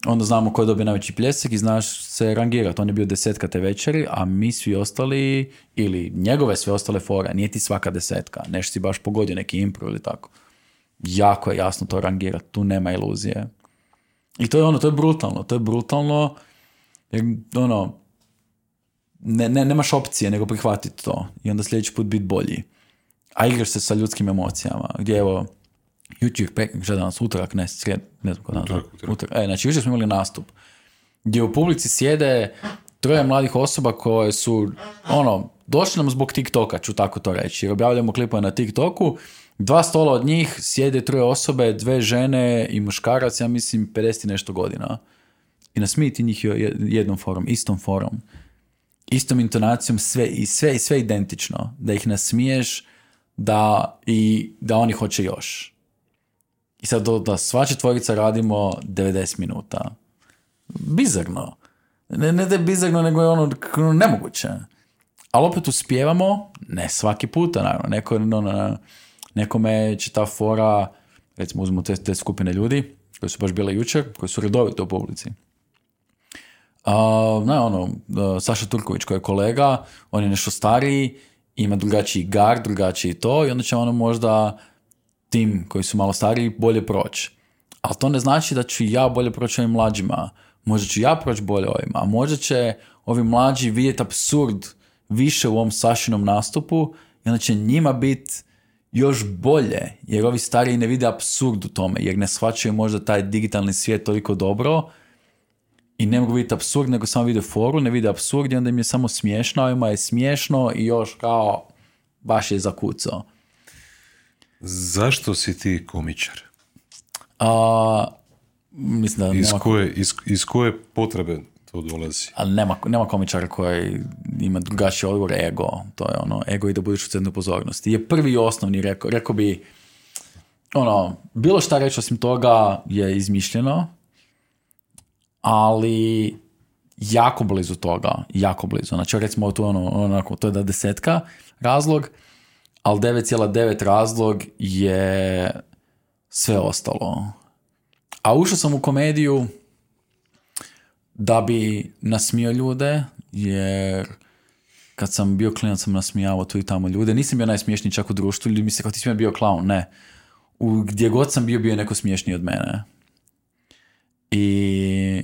Speaker 1: onda znamo ko dobio najveći pljesak i znaš se rangirati. On je bio desetka te večeri, a mi svi ostali, ili njegove sve ostale fore, nije ti svaka desetka. Nešto si baš pogodio neki impro ili tako. Jako je jasno to rangirati, tu nema iluzije. I to je ono, to je brutalno, to je brutalno, jer ono, ne, ne, nemaš opcije nego prihvatiti to i onda sljedeći put biti bolji. A igraš se sa ljudskim emocijama, gdje evo, jučer, pek, šta danas, utorak, ne, srijed, ne znam kod utorak, E, znači, jučer smo imali nastup, gdje u publici sjede troje mladih osoba koje su, ono, došli nam zbog TikToka, ću tako to reći, jer objavljamo klipove na TikToku, dva stola od njih sjede troje osobe, dve žene i muškarac, ja mislim, 50 nešto godina. I nasmijeti njih jednom forom, istom forom, istom intonacijom, sve, i sve, sve identično. Da ih nasmiješ, da, i, da oni hoće još. I sad da sva četvorica radimo 90 minuta. Bizarno. Ne, ne da je bizarno, nego je ono nemoguće. Ali opet uspijevamo, ne svaki puta, naravno. Neko, no, nekome će ta fora, recimo uzmemo te, te skupine ljudi, koji su baš bile jučer, koji su redovito u publici. Uh, ne, ono, Saša Turković koji je kolega, on je nešto stariji, ima drugačiji gar, drugačiji to i onda će ono možda tim koji su malo stariji bolje proći. Ali to ne znači da ću ja bolje proći ovim mlađima. Možda ću ja proći bolje ovima, a možda će ovi mlađi vidjeti absurd više u ovom Sašinom nastupu i onda će njima biti još bolje, jer ovi stariji ne vide absurd u tome, jer ne shvaćaju možda taj digitalni svijet toliko dobro i ne mogu vidjeti absurd, nego samo vide foru, ne vide absurd i onda im je samo smiješno, ovima je smiješno i još kao baš je zakucao.
Speaker 2: Zašto si ti komičar?
Speaker 1: A, mislim da
Speaker 2: iz,
Speaker 1: nema,
Speaker 2: koje, iz, iz koje potrebe to dolazi?
Speaker 1: ali nema, nema komičara koji ima drugačiji odgovor, ego. To je ono, ego i da budiš u centru pozornosti. Je prvi i osnovni, rekao, rekao bi, ono, bilo šta reći osim toga je izmišljeno, ali jako blizu toga, jako blizu. Znači, recimo, tu ono, onako, to je da desetka razlog, ali 9,9 razlog je sve ostalo. A ušao sam u komediju da bi nasmio ljude, jer kad sam bio klinac sam nasmijavao tu i tamo ljude. Nisam bio najsmiješniji čak u društvu, ljudi mi se kao ti si bio klaun, ne. U, gdje god sam bio, bio je neko smiješniji od mene. I,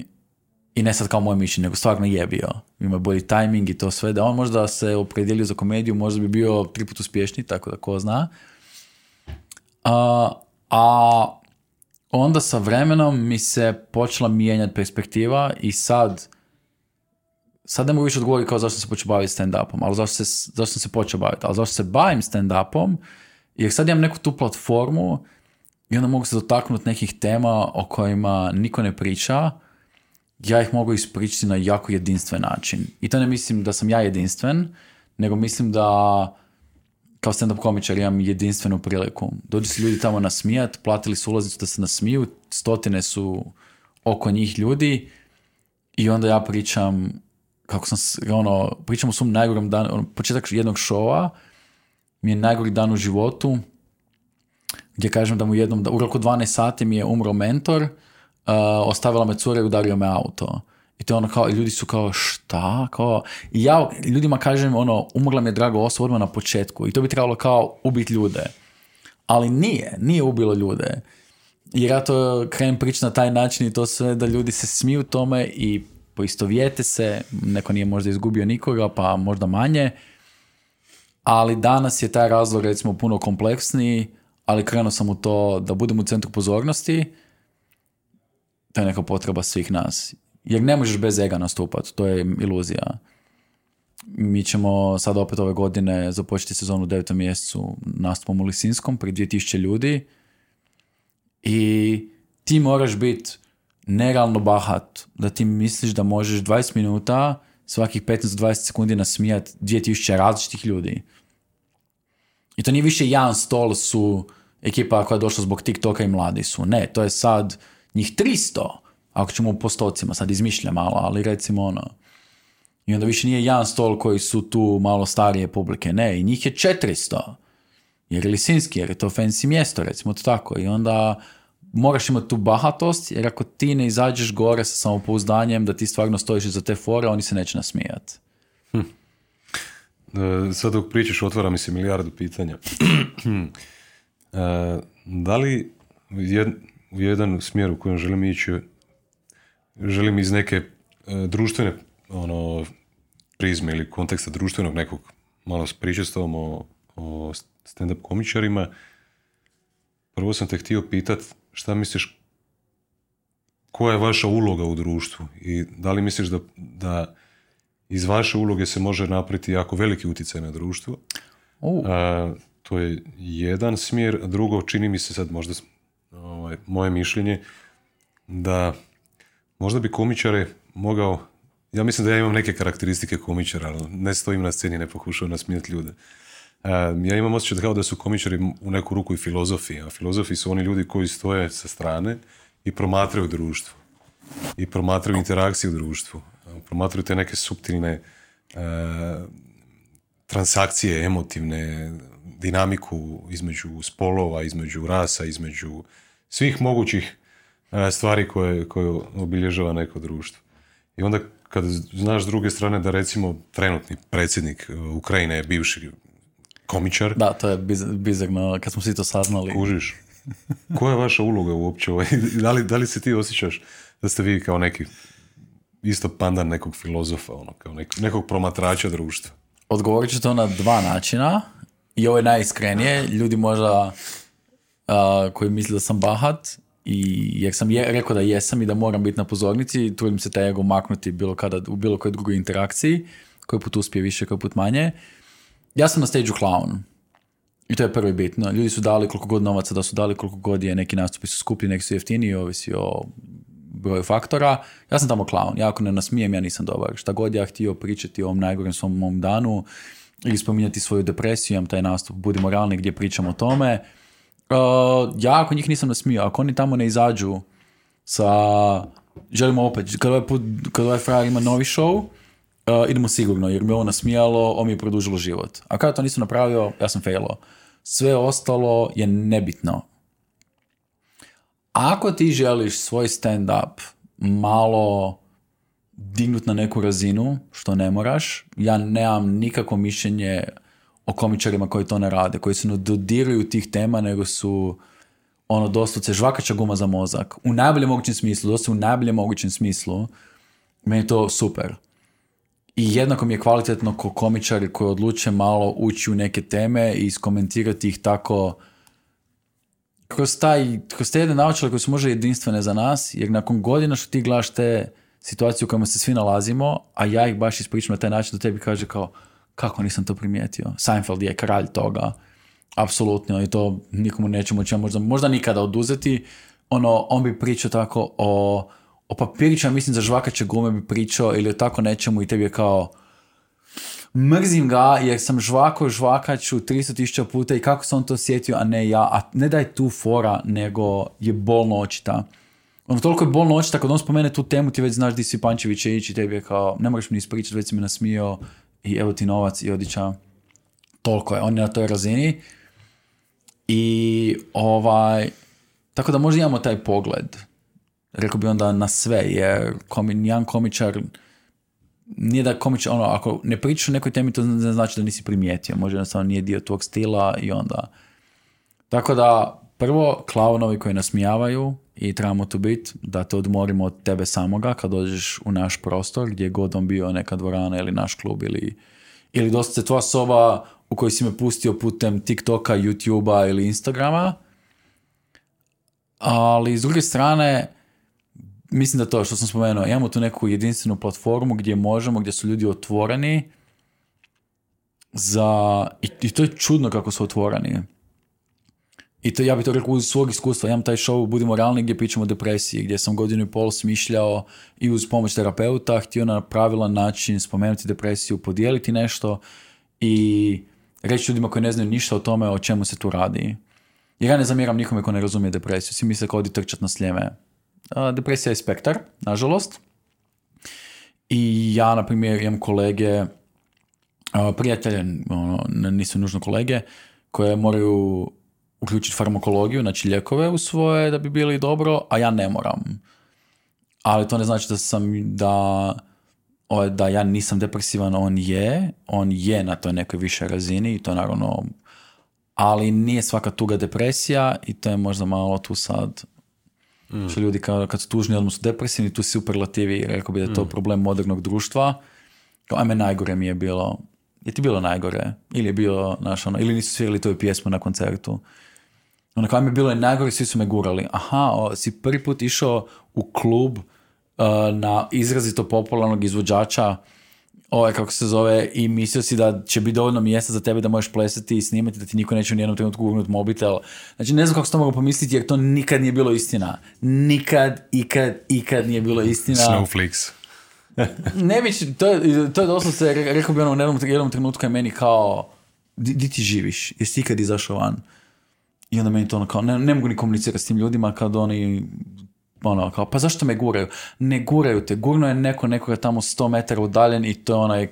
Speaker 1: I ne sad kao moje mišljenje, nego stvarno je bio. Ima bolji tajming i to sve. Da on možda se opredijelio za komediju, možda bi bio tri put uspješniji, tako da ko zna. A, a onda sa vremenom mi se počela mijenjati perspektiva i sad sad ne mogu više odgovoriti kao zašto se počeo baviti stand-upom, ali zašto, se, zašto se počeo baviti, ali zašto se bavim stand-upom, jer sad imam neku tu platformu i onda mogu se dotaknuti nekih tema o kojima niko ne priča, ja ih mogu ispričati na jako jedinstven način. I to ne mislim da sam ja jedinstven, nego mislim da kao stand-up komičar imam jedinstvenu priliku. Dođu se ljudi tamo nasmijat, platili su ulaznicu da se nasmiju, stotine su oko njih ljudi i onda ja pričam kako sam, ono, pričam o svom najgorem danu, ono, početak jednog šova mi je najgori dan u životu, gdje kažem da mu jednom, da u roku 12 sati mi je umro mentor, uh, ostavila me cura i udario me auto. I to je ono kao, ljudi su kao, šta? Kao, I ja ljudima kažem, ono, umrla mi je draga osoba odmah na početku. I to bi trebalo kao ubiti ljude. Ali nije, nije ubilo ljude. Jer ja to krenem pričati na taj način i to sve da ljudi se smiju tome i poistovijete se, neko nije možda izgubio nikoga, pa možda manje, ali danas je taj razlog recimo puno kompleksniji, ali krenuo sam u to da budem u centru pozornosti, to je neka potreba svih nas. Jer ne možeš bez ega nastupati, to je iluzija. Mi ćemo sad opet ove godine započeti sezonu u devetom mjesecu nastupom u Lisinskom pri 2000 ljudi i ti moraš biti nerealno bahat, da ti misliš da možeš 20 minuta svakih 15-20 sekundi nasmijat 2000 različitih ljudi. I to nije više jedan stol su ekipa koja je došla zbog TikToka i mladi su. Ne, to je sad njih 300, ako ćemo u postocima, sad izmišljam malo, ali recimo ono. I onda više nije jedan stol koji su tu malo starije publike, ne, i njih je 400. Jer je Lisinski, jer je to fancy mjesto, recimo to tako. I onda moraš imati tu bahatost, jer ako ti ne izađeš gore sa samopouzdanjem da ti stvarno stojiš iza te fore, oni se neće nasmijati.
Speaker 2: E, Sad dok pričaš otvara mi se milijardu pitanja. E, da li u jedan smjer u kojem želim ići, želim iz neke e, društvene ono, prizme ili konteksta društvenog nekog, malo pričati s tobom o, o stand-up komičarima, prvo sam te htio pitat šta misliš koja je vaša uloga u društvu i da li misliš da, da iz vaše uloge se može napraviti jako veliki utjecaj na društvo.
Speaker 1: U,
Speaker 2: A, to je jedan smjer, drugo čini mi se sad možda ovaj, moje mišljenje da možda bi komičare mogao ja mislim da ja imam neke karakteristike komičara, ali ne stojim na sceni, ne pokušavam nasmijati ljude. Ja imam osjećaj kao da su komičari u neku ruku i filozofi, a filozofi su oni ljudi koji stoje sa strane i promatraju društvo i promatraju interakciju u društvu, promatraju te neke suptilne e, transakcije emotivne, dinamiku između spolova, između rasa, između svih mogućih stvari koje, koje obilježava neko društvo. I onda kad znaš s druge strane da recimo trenutni predsjednik e, Ukrajine je bivši komičar,
Speaker 1: da, to je biz- bizarno, kad smo svi to saznali.
Speaker 2: kužiš, Koja je vaša uloga uopće? Ovaj? Da li, da li se ti osjećaš da ste vi kao neki isto pandan nekog filozofa, ono, kao nekog, nekog promatrača društva?
Speaker 1: Odgovorit ću to na dva načina i ovo je najiskrenije. Ljudi možda koji misle da sam bahat i jer sam je, rekao da jesam i da moram biti na pozornici, trudim se taj ego maknuti bilo kada, u bilo kojoj drugoj interakciji, koji put uspije više, koji put manje. Ja sam na stage clown. I to je prvo bitno. Ljudi su dali koliko god novaca da su dali, koliko god je neki nastupi su skuplji, neki su jeftiniji, ovisi o broju faktora. Ja sam tamo clown. Ja ako ne nasmijem, ja nisam dobar. Šta god ja htio pričati o ovom najgorem svom mom danu ili spominjati svoju depresiju, imam taj nastup, budimo realni gdje pričam o tome. Uh, ja ako njih nisam nasmio, ako oni tamo ne izađu sa želimo opet, kad ovaj, put, kad ovaj frajer ima novi show, uh, idemo sigurno, jer mi ovo nasmijalo, on mi je produžilo život. A kada to nisam napravio, ja sam failo. Sve ostalo je nebitno. Ako ti želiš svoj stand-up malo dignut na neku razinu, što ne moraš, ja nemam nikakvo mišljenje o komičarima koji to ne rade, koji se ne dodiruju tih tema, nego su ono doslovce žvakača guma za mozak. U najboljem mogućem smislu, doslovce u najboljem mogućem smislu, meni je to super. I jednako mi je kvalitetno ko komičari koji odluče malo ući u neke teme i iskomentirati ih tako kroz, taj, kroz te jedne naočale koje su možda jedinstvene za nas, jer nakon godina što ti gledaš te situacije u kojima se svi nalazimo, a ja ih baš ispričam na taj način da tebi kaže kao kako nisam to primijetio. Seinfeld je kralj toga. Apsolutno. I to nikomu nećemo će možda, možda nikada oduzeti. Ono, on bi pričao tako o, o papirićima, mislim za žvakaće gume bi pričao ili tako nečemu i tebi je kao mrzim ga jer sam žvako žvakaću 300.000 puta i kako sam to osjetio, a ne ja. A ne da je tu fora, nego je bolno očita. Ono, toliko je bolno očita, kad on spomene tu temu, ti već znaš di si Pančević će ići, tebi je kao, ne možeš mi ispričati, već si me nasmio, i evo ti novac i odića. Toliko je, on je na toj razini. I ovaj, tako da možda imamo taj pogled. Rekao bi onda na sve, jer komi, jedan komičar nije da komičar, ono, ako ne pričaš o nekoj temi, to ne znači da nisi primijetio. Možda jednostavno nije dio tvog stila i onda... Tako da, prvo, klaunovi koji nasmijavaju i trebamo tu biti, da te odmorimo od tebe samoga kad dođeš u naš prostor, gdje god on bio neka dvorana ili naš klub ili, ili dosta tvoja soba u kojoj si me pustio putem TikToka, YouTubea ili Instagrama. Ali s druge strane, mislim da to što sam spomenuo, imamo tu neku jedinstvenu platformu gdje možemo, gdje su ljudi otvoreni za... I to je čudno kako su otvoreni i to ja bih to rekao uz svog iskustva. Imam taj show Budimo realni gdje pričamo o depresiji, gdje sam godinu i pol smišljao i uz pomoć terapeuta htio na pravilan način spomenuti depresiju, podijeliti nešto i reći ljudima koji ne znaju ništa o tome o čemu se tu radi. Jer ja ne zamjeram nikome ko ne razumije depresiju. Svi misle kao odi trčat na sljeme. Depresija je spektar, nažalost. I ja, na primjer, imam kolege, prijatelje, ono, nisu nužno kolege, koje moraju uključiti farmakologiju, znači lijekove u svoje da bi bili dobro, a ja ne moram. Ali to ne znači da sam da da ja nisam depresivan, on je, on je na toj nekoj više razini i to naravno, ali nije svaka tuga depresija i to je možda malo tu sad mm. što ljudi kad, kad su tužni odmah su depresivni, tu superlativi, rekao bi da je to mm. problem modernog društva. Kao, ajme, najgore mi je bilo. Je ti bilo najgore? Ili je bilo, naš, ono, ili nisu svirali tvoju pjesmu na koncertu? Ono kao mi je bilo najgore, svi su me gurali. Aha, o, si prvi put išao u klub uh, na izrazito popularnog izvođača ovaj, kako se zove, i mislio si da će biti dovoljno mjesta za tebe da možeš plesati i snimati, da ti niko neće u nijednom trenutku gurnuti mobitel. Znači, ne znam kako se to mogu pomisliti, jer to nikad nije bilo istina. Nikad, ikad, ikad nije bilo istina.
Speaker 2: Snowflakes.
Speaker 1: ne bi, to, to je doslovce, rekao bi ono u jednom, jednom trenutku je meni kao, di, ti živiš? Jesi ikad izašao van? I onda meni to ono kao, ne, ne mogu ni komunicirati s tim ljudima kad oni ono, kao, pa zašto me guraju? Ne guraju te, gurno je neko nekoga tamo 100 metara udaljen i to je onaj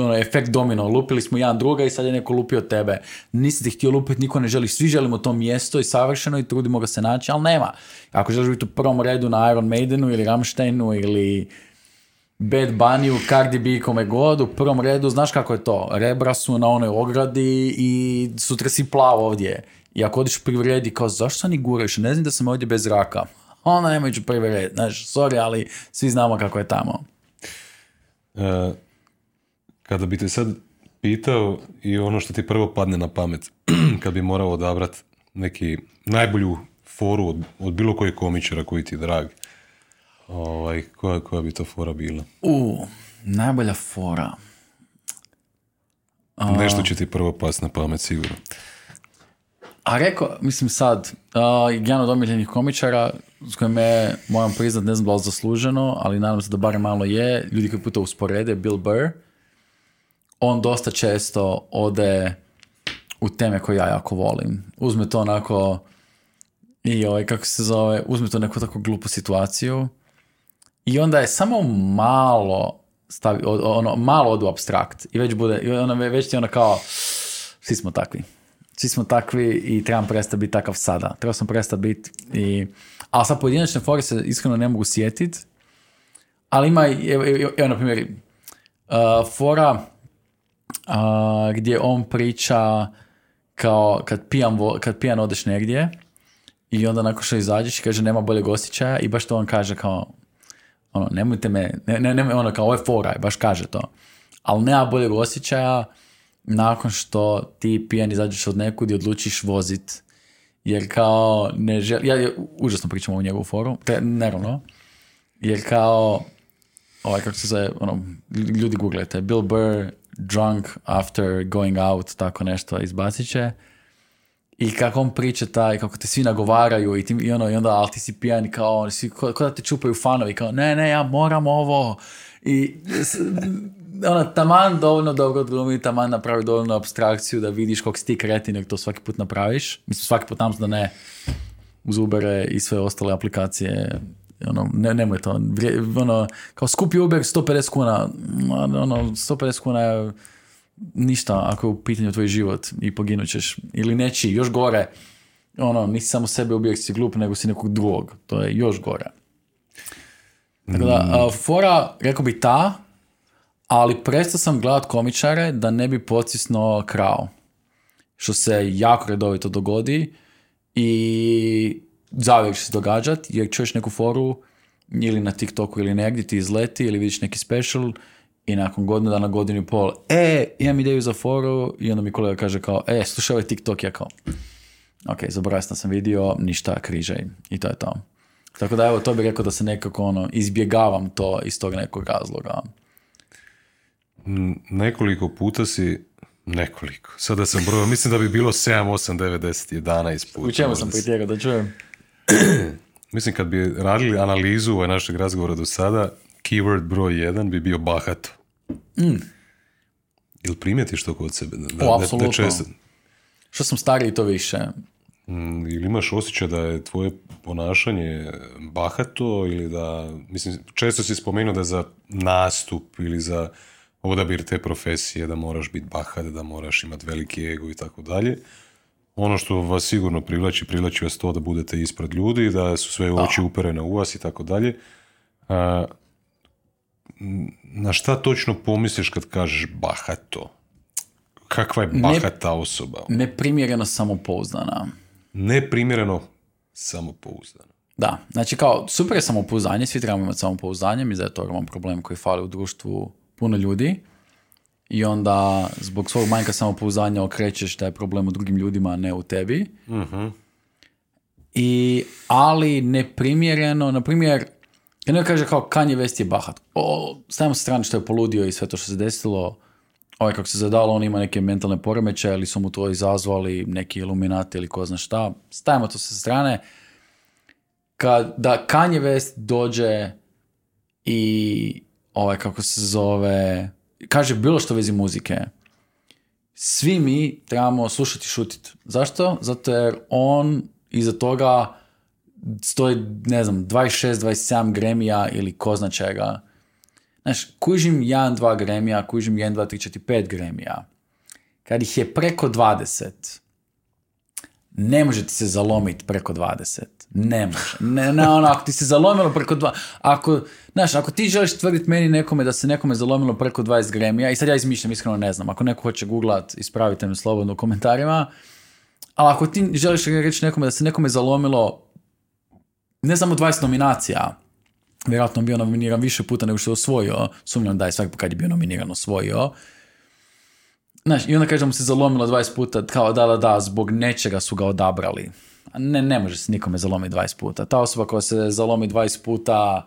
Speaker 1: onaj efekt domino, lupili smo jedan druga i sad je neko lupio tebe. Nisi ti htio lupiti, niko ne želi, svi želimo to mjesto i savršeno i trudimo ga se naći, ali nema. Ako želiš biti u prvom redu na Iron Maidenu ili Rammsteinu ili Bad Bunny, Cardi B, kome god, u prvom redu, znaš kako je to? Rebra su na onoj ogradi i sutra si plav ovdje I ako odiš prvi red i kao, zašto oni guraju? Ne znam da sam ovdje bez raka. Onda nema ići prvi red. Znaš, sorry, ali svi znamo kako je tamo.
Speaker 2: E, kada bi te sad pitao i ono što ti prvo padne na pamet, kad bi morao odabrati neki najbolju foru od, od bilo kojeg komičara koji ti je drag, ovaj, koja, koja bi to fora bila?
Speaker 1: U, najbolja fora.
Speaker 2: Nešto će ti prvo pas na pamet, sigurno.
Speaker 1: A rekao, mislim sad, uh, jedan od omiljenih komičara s kojim je, moram priznat, ne znam da li zasluženo, ali nadam se da barem malo je, ljudi koji puta usporede, Bill Burr, on dosta često ode u teme koje ja jako volim. Uzme to onako i ovaj, kako se zove, uzme to neku tako glupu situaciju i onda je samo malo stavi, ono, malo od u abstrakt i već bude, i ono, već ti ono kao, svi smo takvi. Svi smo takvi i trebam prestati biti takav sada. Trebao sam prestati biti i... Ali sad pojedinačne fore se iskreno ne mogu sjetiti. Ali ima, evo, evo na primjer, uh, fora uh, gdje on priča kao kad pijan, kad pijan odeš negdje i onda nakon što izađeš kaže nema boljeg osjećaja i baš to on kaže kao ono, nemojte me, ne, ne, ono kao ovo je fora, baš kaže to. Ali nema boljeg osjećaja nakon što ti pijan izađeš od nekud i odlučiš vozit. Jer kao ne žel... Ja užasno pričam o njegovu foru, te, naravno. Jer kao, ovaj kako se zove, ono, ljudi googlete, Bill Burr drunk after going out, tako nešto izbacit će. I kako on priča taj, kako te svi nagovaraju i, ti, i, ono, i onda, ali ti si pijan kao, svi, ko, da te čupaju fanovi, kao, ne, ne, ja moram ovo. I ono, taman dovoljno dobro glumi, taman napravi dovoljno abstrakciju da vidiš kako si ti kretin, jer to svaki put napraviš. Mislim, svaki put nam da ne uz Ubere i sve ostale aplikacije ono, ne, nemoj to, ono, kao skupi Uber 150 kuna, ono, 150 kuna je ništa ako je u pitanju tvoj život i poginut ćeš. Ili neći, još gore, ono, nisi samo sebe ubijek si glup, nego si nekog drugog. To je još gore. Tako da, mm. fora, rekao bi ta, ali prestao sam gledat komičare da ne bi pocisno krao. Što se jako redovito dogodi i zavijek će se događat, jer čuješ neku foru ili na TikToku ili negdje ti izleti ili vidiš neki special i nakon godinu dana, godinu i pol, e, imam ideju za foru i onda mi kolega kaže kao, e, slušaj ovaj TikTok, ja kao, ok, zaboravio sam vidio, ništa, križaj i to je to. Tako da evo, to bih rekao da se nekako ono, izbjegavam to iz tog nekog razloga.
Speaker 2: Nekoliko puta si, nekoliko, sada sam brojao, mislim da bi bilo 7, 8, 9, 10, 11 puta.
Speaker 1: U čemu sam pretjerao, da čujem?
Speaker 2: mislim kad bi radili analizu ovaj našeg razgovora do sada, keyword broj jedan bi bio bahato. Mm. Ili primijetiš to kod sebe? Da,
Speaker 1: o, apsolutno. Što sam stariji, to više.
Speaker 2: Mm, ili imaš osjećaj da je tvoje ponašanje bahato ili da, mislim, često si spomenuo da za nastup ili za odabir te profesije da moraš biti bahat, da moraš imati veliki ego i tako dalje. Ono što vas sigurno privlači, privlači vas to da budete ispred ljudi, da su sve oči uperene u vas i tako dalje na šta točno pomisliš kad kažeš bahato? Kakva je bahata ne, osoba?
Speaker 1: Neprimjereno samopouzdana.
Speaker 2: Neprimjereno samopouzdana.
Speaker 1: Da, znači kao super je samopouzdanje, svi trebamo imati samopouzdanje, mi da je to ogroman problem koji fali u društvu puno ljudi i onda zbog svog manjka samopouzdanja okrećeš da je problem u drugim ljudima, a ne u tebi. uh I, ali neprimjereno, na primjer, onda kaže kao Kanye West je bahat. O, stavimo se strane što je poludio i sve to što se desilo. Ovaj kako se zadalo, on ima neke mentalne poremećaje ili su mu to izazvali neki iluminati ili ko zna šta. Stavimo to sa strane. Kad, da Kanye West dođe i ovaj kako se zove, kaže bilo što vezi muzike. Svi mi trebamo slušati i šutiti. Zašto? Zato jer on iza toga stoji, ne znam, 26, 27 gremija ili ko zna čega. Znaš, kužim 1, 2 gremija, kužim 1, 2, 3, 4, 5 gremija. Kad ih je preko 20, ne može ti se zalomiti preko 20. Ne može. Ne, ne, ono, ako ti se zalomilo preko 20, ako, znaš, ako ti želiš tvrditi meni nekome da se nekome zalomilo preko 20 gremija, i sad ja izmišljam, iskreno ne znam, ako neko hoće googlat, ispravite me slobodno u komentarima, ali ako ti želiš reći nekome da se nekome zalomilo ne samo 20 nominacija, vjerojatno bio nominiran više puta nego što je osvojio, sumnjam da je svaki kad je bio nominiran osvojio. Znaš, i onda kaže mu se zalomilo 20 puta, kao da, da, da, zbog nečega su ga odabrali. Ne, ne može se nikome zalomiti 20 puta. Ta osoba koja se zalomi 20 puta,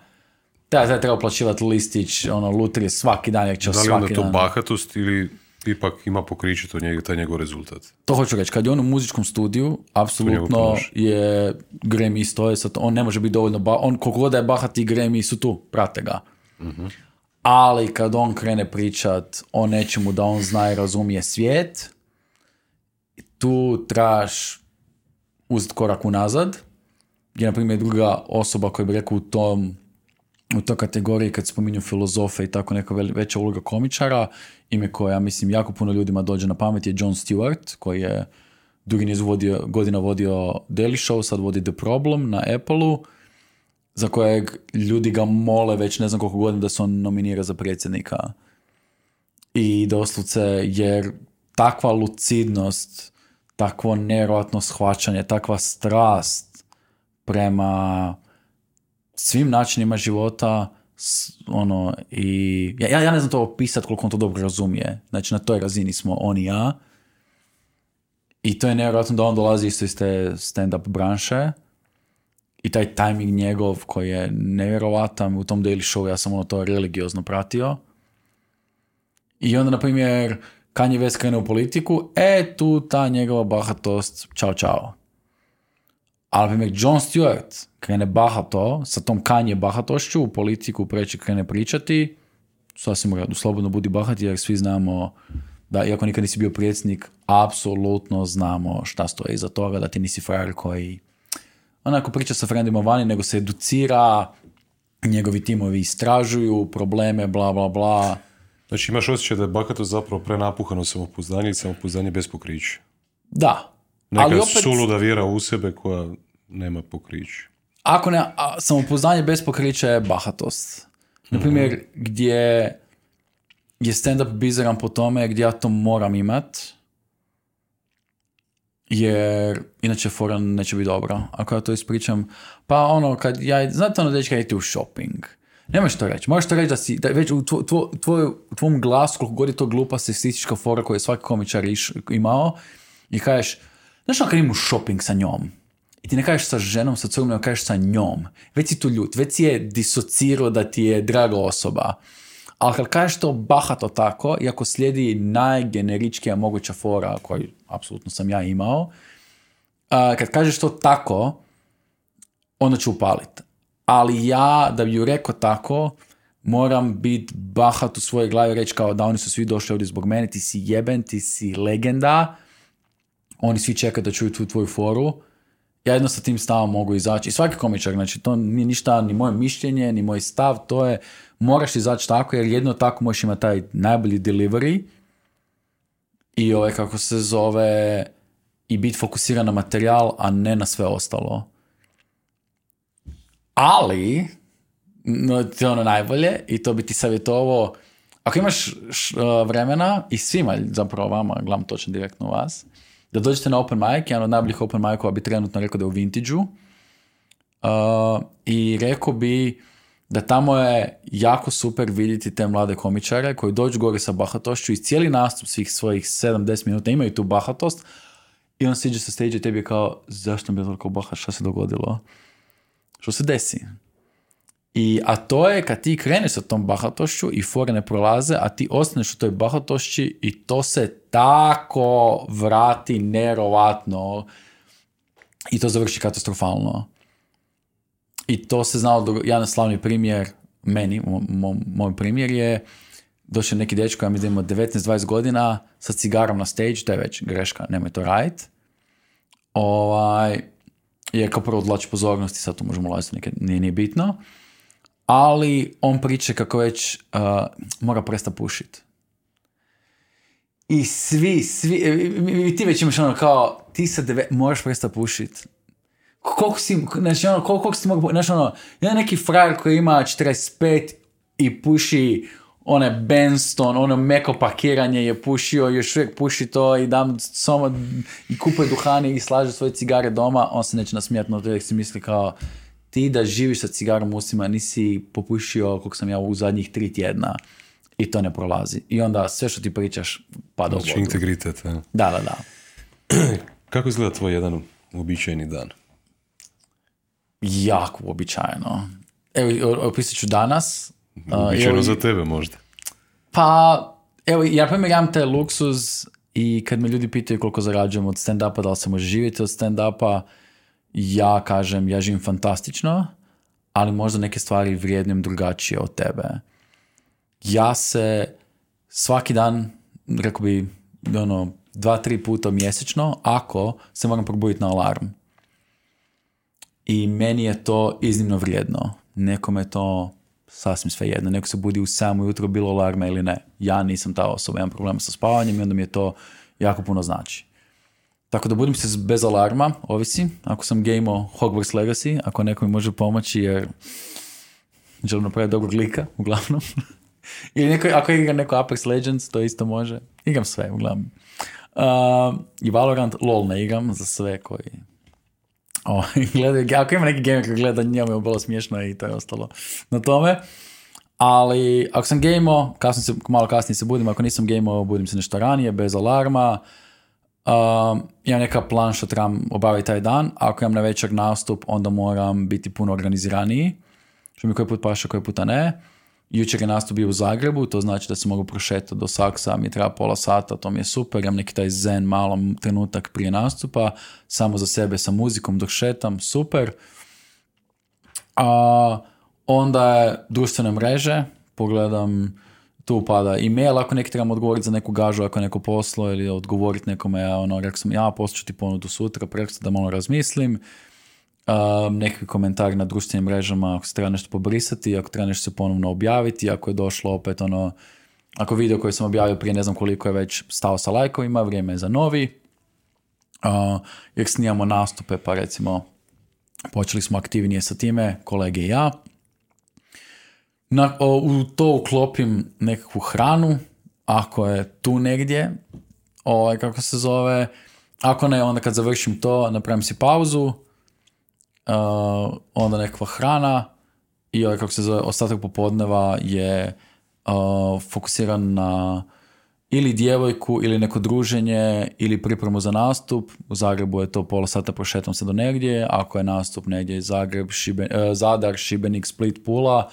Speaker 1: treba, treba uplaćivati listić, ono, lutrije svaki dan, jer će
Speaker 2: Da li
Speaker 1: svaki
Speaker 2: onda to
Speaker 1: dan.
Speaker 2: bahatost ili ipak ima pokriće to njega, taj njegov rezultat?
Speaker 1: To hoću reći, kad je on u muzičkom studiju, apsolutno je Grammy stoje, sad on ne može biti dovoljno, ba- on koliko god da je bahati Grammy su tu, prate ga. Ali kad on krene pričat o nečemu da on zna i razumije svijet, tu trebaš uzeti korak unazad, gdje na primjer druga osoba koja bi rekao u tom u toj kategoriji kad spominju filozofe i tako neka veća uloga komičara, ime koje ja mislim jako puno ljudima dođe na pamet je Jon Stewart, koji je dugi niz vodio, godina vodio Daily Show, sad vodi The Problem na Apple-u, za kojeg ljudi ga mole već ne znam koliko godina da se on nominira za predsjednika. I doslovce, jer takva lucidnost, takvo nevjerojatno shvaćanje, takva strast prema svim načinima života ono i ja, ja ne znam to opisati koliko on to dobro razumije. Znači na toj razini smo on i ja. I to je nevjerojatno da on dolazi isto iz te stand-up branše. I taj timing njegov koji je nevjerojatan u tom Daily Show ja sam ono to religiozno pratio. I onda na primjer Kanye West krene u politiku e tu ta njegova bahatost čao čao ali, na primjer, Jon Stewart krene bahato, sa tom kanje bahatošću u politiku preći krene pričati, sasvim u redu, slobodno budi bahati jer svi znamo da, iako nikad nisi bio predsjednik, apsolutno znamo šta stoji iza toga, da ti nisi frajer koji onako priča sa frendima vani, nego se educira, njegovi timovi istražuju probleme, bla, bla, bla.
Speaker 2: Znači imaš osjećaj da je bahatost zapravo prenapuhano samopouzdanje i samopouzdanje bez pokrića.
Speaker 1: Da.
Speaker 2: Neka
Speaker 1: ali opet,
Speaker 2: suluda vjera u sebe koja nema pokriće.
Speaker 1: ako ne, a, samopouzdanje bez pokrića je bahatost. Na primjer, gdje je stand-up bizaran po tome gdje ja to moram imat, jer inače fora neće biti dobra. Ako ja to ispričam, pa ono, kad ja, znate ono, dečka, idete u shopping. Nemaš to reći. Možeš to reći da si, da već u tvo, tvo, tvoj- u tvom glasu, koliko god je to glupa seksistička fora koju je svaki komičar iš, imao, i kažeš, znaš ono kad shopping sa njom, i ti ne kažeš sa ženom, sa curom, nego kažeš sa njom. Već si tu ljut, već si je disocirao da ti je draga osoba. Ali kad kažeš to bahato tako, iako slijedi najgeneričkija moguća fora koju apsolutno sam ja imao, kad kažeš to tako, onda ću upalit. Ali ja, da bi ju rekao tako, moram biti bahat u svojoj glavi reći kao da oni su svi došli ovdje zbog mene, ti si jeben, ti si legenda, oni svi čekaju da čuju tu tvoju foru, ja jedno sa tim stavom mogu izaći. I svaki komičar, znači to nije ništa, ni moje mišljenje, ni moj stav, to je, moraš izaći tako, jer jedno tako možeš imati taj najbolji delivery i ovaj, kako se zove, i biti fokusiran na materijal, a ne na sve ostalo. Ali, no, to je ono najbolje i to bi ti savjetovao, ako imaš š- uh, vremena i svima zapravo vama, gledam točno direktno vas, da dođete na open mic, jedan od najboljih open micova bi trenutno rekao da je u Vintage-u. Uh, I rekao bi da tamo je jako super vidjeti te mlade komičare koji dođu gore sa bahatošću i cijeli nastup svih svojih 7-10 minuta imaju tu bahatost i on siđe sa stage i tebi je kao zašto mi je toliko bahat, šta se dogodilo? Što se desi? I, a to je kad ti kreneš sa tom bahatošću i fore ne prolaze, a ti ostaneš u toj bahatošći i to se tako vrati nerovatno i to završi katastrofalno. I to se znalo, jedan slavni primjer meni, mo- mo- moj primjer je došao neki dečko, ja mi da ima 19-20 godina, sa cigarom na stage, to je već greška, nemoj to radit. Ovaj, je kao prvo odlači pozornosti, sad tu možemo ulaziti, nije, nije bitno. Ali on priča kako već uh, mora prestati pušit. I svi, svi, e, ti već imaš ono kao, ti sa deve, moraš prestati pušit. Koliko si, znači ono, koliko, si mogu, znači ono, jedan neki frajer koji ima 45 i puši one Benston, ono meko pakiranje je pušio, još uvijek puši to i dam samo i kupuje duhani i slaže svoje cigare doma, on se neće nasmijati, no si misli kao ti da živiš sa cigarom usima nisi popušio koliko sam ja u zadnjih tri tjedna i to ne prolazi. I onda sve što ti pričaš pada znači, u vodu.
Speaker 2: integritet.
Speaker 1: Da, da, da.
Speaker 2: Kako izgleda tvoj jedan uobičajeni dan?
Speaker 1: Jako uobičajeno. Evo, opisat ću danas.
Speaker 2: Uobičajeno za tebe možda.
Speaker 1: Pa, evo, ja primjer imam taj luksuz i kad me ljudi pitaju koliko zarađujem od stand-upa, da li se može živjeti od stand-upa, ja kažem, ja živim fantastično, ali možda neke stvari vrijednim drugačije od tebe. Ja se svaki dan, rekao bi, ono, dva, tri puta mjesečno, ako se moram probuditi na alarm. I meni je to iznimno vrijedno. Nekome je to sasvim sve jedno. Neko se budi u samo jutro, bilo alarma ili ne. Ja nisam ta osoba, imam problema sa spavanjem i onda mi je to jako puno znači. Tako da budim se bez alarma, ovisi. Ako sam gameo Hogwarts Legacy, ako neko mi može pomoći jer želim napraviti dobrog lika, uglavnom. Ili neko, ako igram neko Apex Legends, to isto može. Igram sve, uglavnom. Uh, I Valorant, lol ne igram za sve koji o, gledaju, ako ima neki gamer koji gleda, njemu je bilo smiješno i to je ostalo na tome. Ali ako sam gameo, kasnije se, malo kasnije se budim, ako nisam gameo, budim se nešto ranije, bez alarma. Um, imam neka plan što trebam obaviti taj dan. Ako imam na večer nastup, onda moram biti puno organiziraniji. Što mi koji put paša, koji puta ne. Jučer je nastup bio u Zagrebu, to znači da se mogu prošetati do Saksa, mi treba pola sata, to mi je super, imam neki taj zen malo trenutak prije nastupa, samo za sebe sa muzikom dok šetam, super. A onda je društvene mreže, pogledam, tu pada e-mail, ako neki trebam odgovoriti za neku gažu, ako neko poslo ili odgovoriti nekome, ja, ono, rekao sam, ja poslat ti ponudu sutra, preko da malo razmislim, um, neki komentar na društvenim mrežama ako se treba nešto pobrisati, ako treba nešto se ponovno objaviti, ako je došlo opet ono, ako video koji sam objavio prije ne znam koliko je već stao sa lajkovima, vrijeme je za novi. Uh, jer snijamo nastupe, pa recimo počeli smo aktivnije sa time, kolege i ja. Na, u to uklopim nekakvu hranu, ako je tu negdje, ovaj, kako se zove, ako ne, onda kad završim to, napravim si pauzu, uh, onda nekakva hrana i ovaj, kako se zove, ostatak popodneva je uh, fokusiran na ili djevojku ili neko druženje ili pripremu za nastup. U Zagrebu je to pola sata prošetam se do negdje. Ako je nastup negdje Zagreb, Šiben, uh, Zadar, Šibenik, Split, Pula,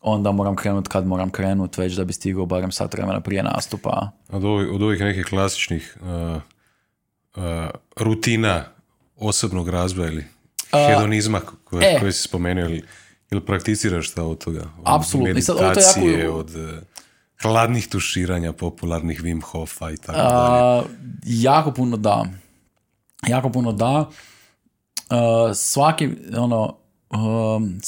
Speaker 1: onda moram krenut kad moram krenut već da bi stigao barem sat vremena prije nastupa.
Speaker 2: Od ovih, od ovih nekih klasičnih uh, uh, rutina osobnog razvoja ili hedonizma koje, e. koje si spomenuo ili, ili prakticiraš šta od toga?
Speaker 1: Apsolutno.
Speaker 2: Meditacije, jako... od uh, hladnih tuširanja, popularnih Wim Hofa i tako dalje.
Speaker 1: Jako puno da. Jako puno da. Uh, svaki, ono, um,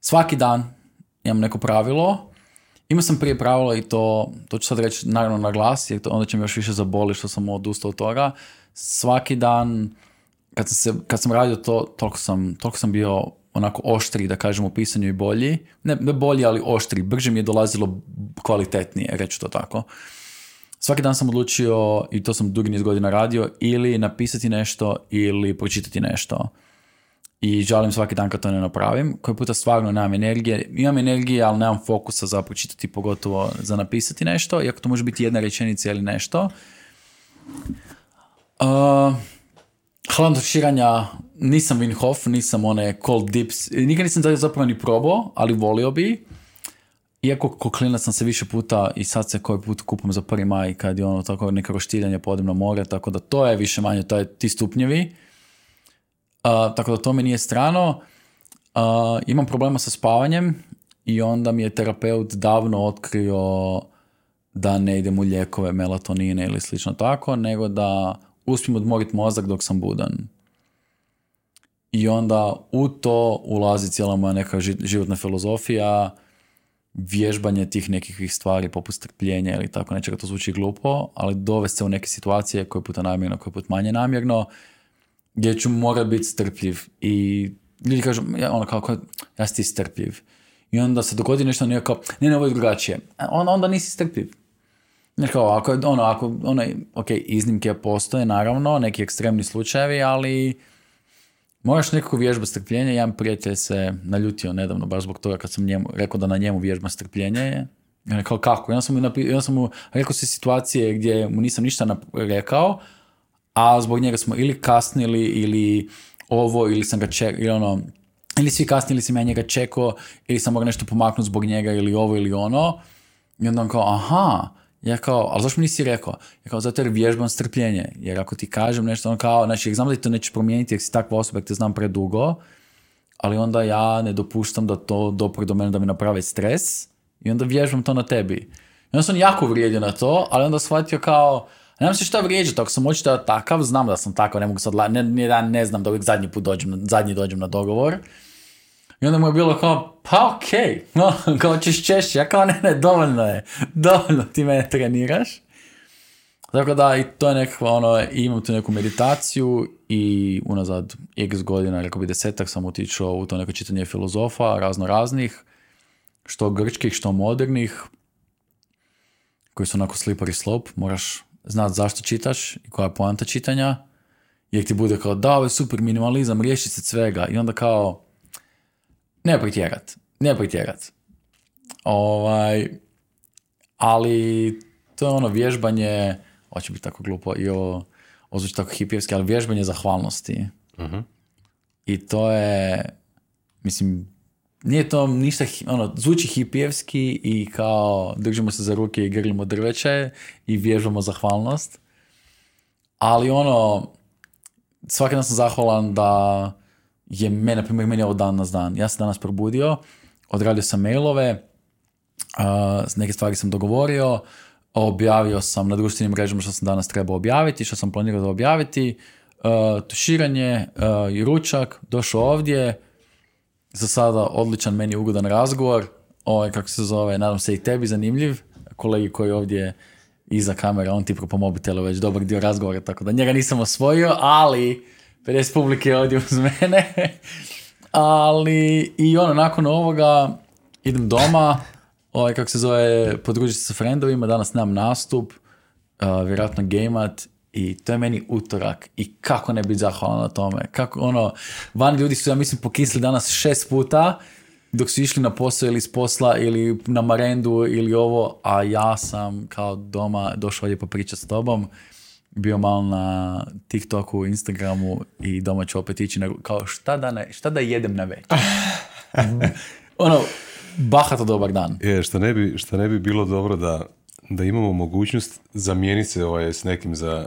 Speaker 1: svaki dan imam neko pravilo. Imao sam prije pravilo i to, to ću sad reći naravno na glas, jer to onda će mi još više zaboli što sam odustao od toga. Svaki dan, kad sam, se, kad sam radio to, toliko sam, toliko sam bio onako oštri, da kažem, u pisanju i bolji. Ne, ne bolji, ali oštri. Brže mi je dolazilo kvalitetnije, reću to tako. Svaki dan sam odlučio, i to sam dugi niz godina radio, ili napisati nešto ili pročitati nešto i žalim svaki dan kad to ne napravim. Koji puta stvarno nemam energije. Imam energije, ali nemam fokusa za pročitati, pogotovo za napisati nešto, iako to može biti jedna rečenica ili nešto. Uh, hladno nisam Wim Hof, nisam one cold dips, nikad nisam zapravo ni probao, ali volio bi. Iako ko klinac sam se više puta i sad se koji put kupam za prvi maj kad je ono tako neka roštiljanje podem na more, tako da to je više manje, to je ti stupnjevi tako da to mi nije strano. Uh, imam problema sa spavanjem i onda mi je terapeut davno otkrio da ne idem u lijekove, melatonine ili slično tako, nego da uspijem odmoriti mozak dok sam budan. I onda u to ulazi cijela moja neka životna filozofija, vježbanje tih nekih stvari poput strpljenja ili tako nečega, to zvuči glupo, ali dovesti se u neke situacije koje puta namjerno, koje put manje namjerno, gdje ću morat biti strpljiv i ljudi kažu, ja, ono kao, ja si strpljiv. i onda se dogodi nešto, nije kao, ne, ne, ovo je drugačije. Onda, onda nisi strpljiv. Jer kao, ako, ono, ako, ono, ok, iznimke postoje, naravno, neki ekstremni slučajevi, ali moraš nekako vježba strpljenja. Jedan prijatelj se naljutio nedavno, baš zbog toga kad sam njemu, rekao da na njemu vježba strpljenja je. I rekao, kako? Ja sam mu, napi, sam mu rekao se situacije gdje mu nisam ništa rekao, a zbog njega smo ili kasnili, ili ovo, ili sam ga čekao, ili ono, ili svi kasnili, ili sam ja njega čekao, ili sam mogao nešto pomaknuti zbog njega, ili ovo, ili ono. I onda on kao, aha, ja kao, ali zašto mi nisi rekao? Ja kao, zato jer vježbam strpljenje. Jer ako ti kažem nešto, on kao, znači, znam da ti to neće promijeniti jer si takva osoba, jer te znam predugo, ali onda ja ne dopuštam da to dopre do mene da mi naprave stres i onda vježbam to na tebi. I onda sam jako vrijedio na to, ali onda shvatio kao, nemam se šta vrijeđati, ako sam očito takav, znam da sam takav, ne mogu sad, ne, ne, ne znam da uvijek zadnji put dođem, zadnji dođem na dogovor. I onda mu je bilo kao, pa okej, no, kao ćeš češće. Ja kao, ne, ne, dovoljno je. Dovoljno ti mene treniraš. Tako da, i to je nekakva, ono, imam tu neku meditaciju i unazad x godina, rekao bi desetak, sam otišao u to neko čitanje filozofa, razno raznih, što grčkih, što modernih, koji su onako slipari slop, moraš znati zašto čitaš i koja je poanta čitanja, jer ti bude kao, da, ovo je super minimalizam, riješi se svega, i onda kao, ne pretjerat. Ne pretjerat. Ovaj, ali to je ono vježbanje, hoće biti tako glupo i ovo, ozvuči tako hipijevski, ali vježbanje zahvalnosti. uh I to je, mislim, nije to ništa, ono, zvuči hipijevski i kao držimo se za ruke i grlimo drveće i vježbamo zahvalnost. Ali ono, svaki dan sam zahvalan da je meni, na primjer, meni ovo danas dan. Ja sam danas probudio, odradio sam mailove, uh, neke stvari sam dogovorio, objavio sam na društvenim mrežama što sam danas trebao objaviti, što sam planirao da objaviti, uh, tuširanje uh, i ručak, došao ovdje, za sada odličan meni ugodan razgovor, ovaj, kako se zove, nadam se i tebi zanimljiv, kolegi koji ovdje iza kamere, on ti po mobitelu već dobar dio razgovora, tako da njega nisam osvojio, ali 50 publike ovdje uz mene. Ali i ono, nakon ovoga idem doma, ovaj, kako se zove, podružiti sa friendovima, danas nemam nastup, uh, vjerojatno gameat i to je meni utorak i kako ne biti zahvalan na tome. Kako, ono, van ljudi su, ja mislim, pokisli danas šest puta, dok su išli na posao ili s posla ili na marendu ili ovo, a ja sam kao doma došao ovdje popričati s tobom bio malo na TikToku, Instagramu i doma ću opet ići na, kao šta da, ne, šta da jedem na večer. ono, bahato dobar dan.
Speaker 2: Je, šta ne bi, šta ne bi bilo dobro da, da imamo mogućnost zamijeniti se ovaj, s nekim za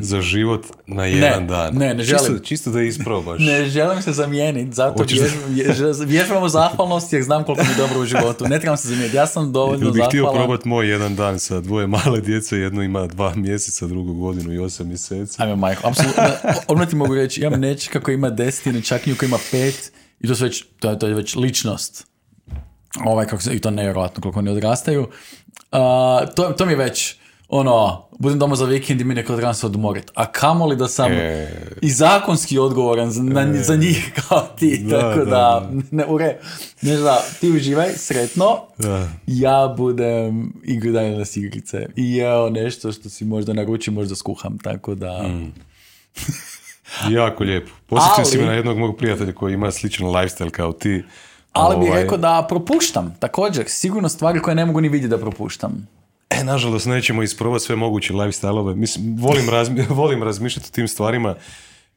Speaker 2: za život na jedan dan.
Speaker 1: Ne, ne želim.
Speaker 2: Čisto, čisto da isprobaš.
Speaker 1: Ne želim se zamijeniti, zato vježbamo zahvalnost jer znam koliko mi dobro u životu. Ne trebam se zamijeniti, ja sam dovoljno zahvalan. bih
Speaker 2: htio probati moj jedan dan sa dvoje male djece, jedno ima dva mjeseca, drugu godinu i osam mjeseci.
Speaker 1: Ajme, majko, apsolutno. Odmah ti mogu reći, imam nečka koji ima deset ili čak koji ima pet i to, već, to, je, to je već ličnost. Ovaj, kako se, I to nevjerojatno koliko oni odrastaju. Uh, to, to mi je već ono, budem doma za vikend i mi neko trebam se odmoriti. A kamoli da sam e... i zakonski odgovoran za, na, e... za njih kao ti, da, tako da, da, ne, ure, ne znam, ti uživaj, sretno, da. ja budem igru s igrice i jeo nešto što si možda naručim, možda skuham, tako da... Mm.
Speaker 2: jako lijepo. Posjetio si me na jednog mog prijatelja koji ima sličan lifestyle kao ti.
Speaker 1: Ali ovaj... bih rekao da propuštam, također, sigurno stvari koje ne mogu ni vidjeti da propuštam.
Speaker 2: E, nažalost, nećemo isprobati sve moguće lifestyle-ove. Mislim, volim, razmi volim razmišljati o tim stvarima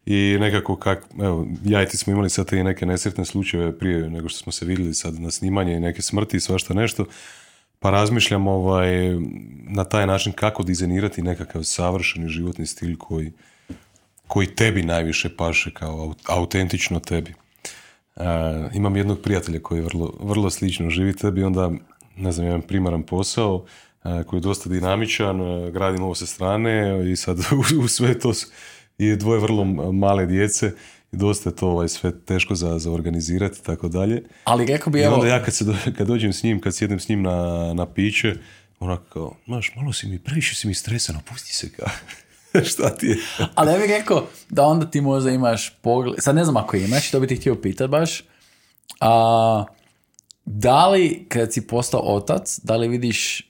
Speaker 2: i nekako kak, evo, ja i ti smo imali sad i neke nesretne slučajeve prije nego što smo se vidjeli sad na snimanje i neke smrti i svašta nešto, pa razmišljam ovaj, na taj način kako dizajnirati nekakav savršeni životni stil koji, koji tebi najviše paše kao autentično tebi. Uh, imam jednog prijatelja koji vrlo, vrlo slično živi tebi, onda, ne znam, imam primaran posao, koji je dosta dinamičan, gradim ovo sa strane i sad u, sve to je dvoje vrlo male djece i dosta je to ovaj, sve teško za, za organizirati tako dalje.
Speaker 1: Ali rekao bi
Speaker 2: I onda ja kad, se kad dođem s njim, kad sjednem s njim na, na piće, onako kao, znaš, malo si mi, previše si mi stresan, pusti se kao. Šta ti je?
Speaker 1: Ali ja bih rekao da onda ti možda imaš pogled, sad ne znam ako imaš, to bi ti htio pitati baš, a, da li kad si postao otac, da li vidiš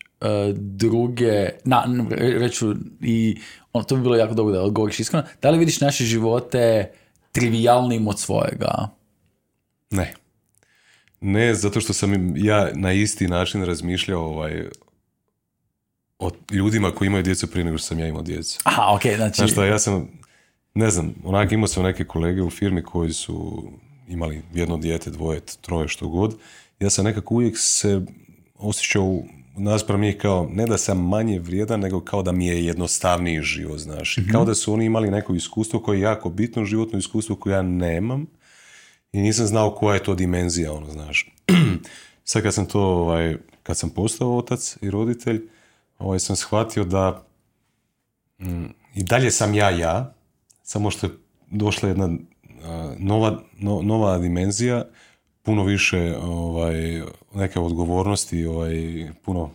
Speaker 1: druge, na, reću i on, to bi bilo jako dobro da odgovoriš iskreno, da li vidiš naše živote trivialnim od svojega?
Speaker 2: Ne. Ne, zato što sam ja na isti način razmišljao ovaj, o ljudima koji imaju djecu prije nego što sam ja imao djecu.
Speaker 1: Aha, ok, znači...
Speaker 2: Znaš šta, ja sam, ne znam, onak imao sam neke kolege u firmi koji su imali jedno dijete, dvoje, troje, što god. Ja sam nekako uvijek se osjećao naspram njih kao, ne da sam manje vrijedan, nego kao da mi je jednostavniji život, znaš. mm Kao da su oni imali neko iskustvo koje je jako bitno, životno iskustvo koje ja nemam i nisam znao koja je to dimenzija, ono, znaš. Sad kad sam to, ovaj, kad sam postao otac i roditelj, ovaj, sam shvatio da mm, i dalje sam ja ja, samo što je došla jedna nova, nova dimenzija, puno više ovaj, neke odgovornosti, ovaj, puno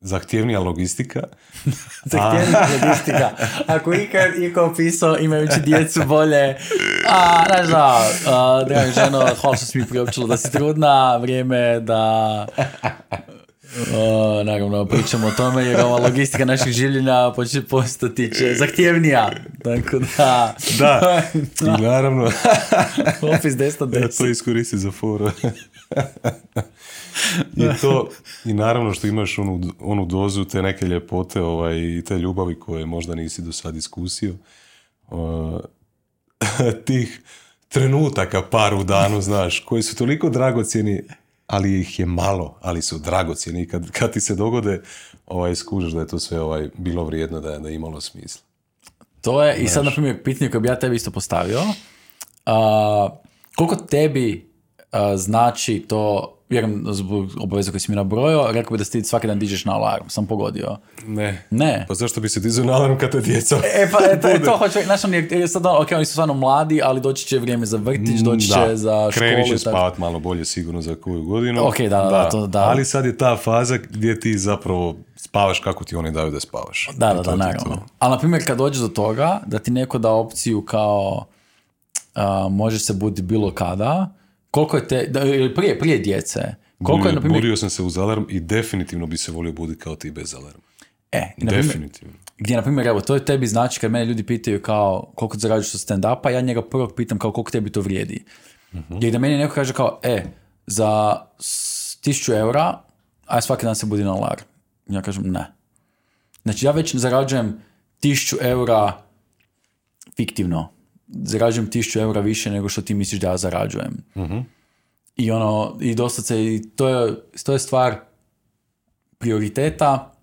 Speaker 2: zahtjevnija logistika.
Speaker 1: zahtjevnija logistika. Ako ikad iko opisao imajući djecu bolje, a, znaš da, draga ženo, hvala što si mi priopćilo da si trudna, vrijeme da o, naravno, pričamo o tome jer ova logistika naših življenja počne postati će zahtjevnija. Tako da...
Speaker 2: Da, i naravno...
Speaker 1: Office 10
Speaker 2: Ja to iskoristi za foru. I to, i naravno što imaš onu, onu dozu te neke ljepote ovaj, i te ljubavi koje možda nisi do sad iskusio. Uh, tih trenutaka par u danu, znaš, koji su toliko dragocjeni ali ih je malo, ali su dragocjeni. Kad, kad ti se dogode, ovaj, skužiš da je to sve ovaj, bilo vrijedno, da je, da imalo smisla.
Speaker 1: To je, i sad, na primjer, pitanje koje bi ja tebi isto postavio. koliko tebi znači to vjerujem zbog obaveza koje si mi nabrojao, rekao bi da ti svaki dan dižeš na alarm, sam pogodio.
Speaker 2: Ne.
Speaker 1: Ne.
Speaker 2: Pa zašto bi se dizao na alarm kad te djeca
Speaker 1: E pa e, to, to hoće, znaš on je, sad, ok, oni su stvarno mladi, ali doći će vrijeme za vrtić, mm, doći će za školu. Krenit
Speaker 2: će spavat malo bolje sigurno za koju godinu.
Speaker 1: Ok, da, da, da, to, da.
Speaker 2: Ali sad je ta faza gdje ti zapravo spavaš kako ti oni daju da spavaš.
Speaker 1: Da, da, da, naravno. Ali na primjer kad dođeš do toga da ti neko da opciju kao uh, možeš se buditi bilo kada, koliko je te, ili prije, prije djece, koliko
Speaker 2: je, na primjer... Budio sam se uz alarm i definitivno bi se volio buditi kao ti bez alarma.
Speaker 1: E,
Speaker 2: definitivno.
Speaker 1: Gdje, na primjer, evo, to je tebi znači kad mene ljudi pitaju kao koliko zarađuješ od stand-upa, ja njega prvo pitam kao koliko tebi to vrijedi. Uh-huh. Jer da meni neko kaže kao, e, za tisuću eura, aj svaki dan se budi na alarm. Ja kažem, ne. Znači, ja već zarađujem tisuću eura fiktivno zarađujem tisuću eura više nego što ti misliš da ja zarađujem. uh I ono, i dosta se, i to je, to je stvar prioriteta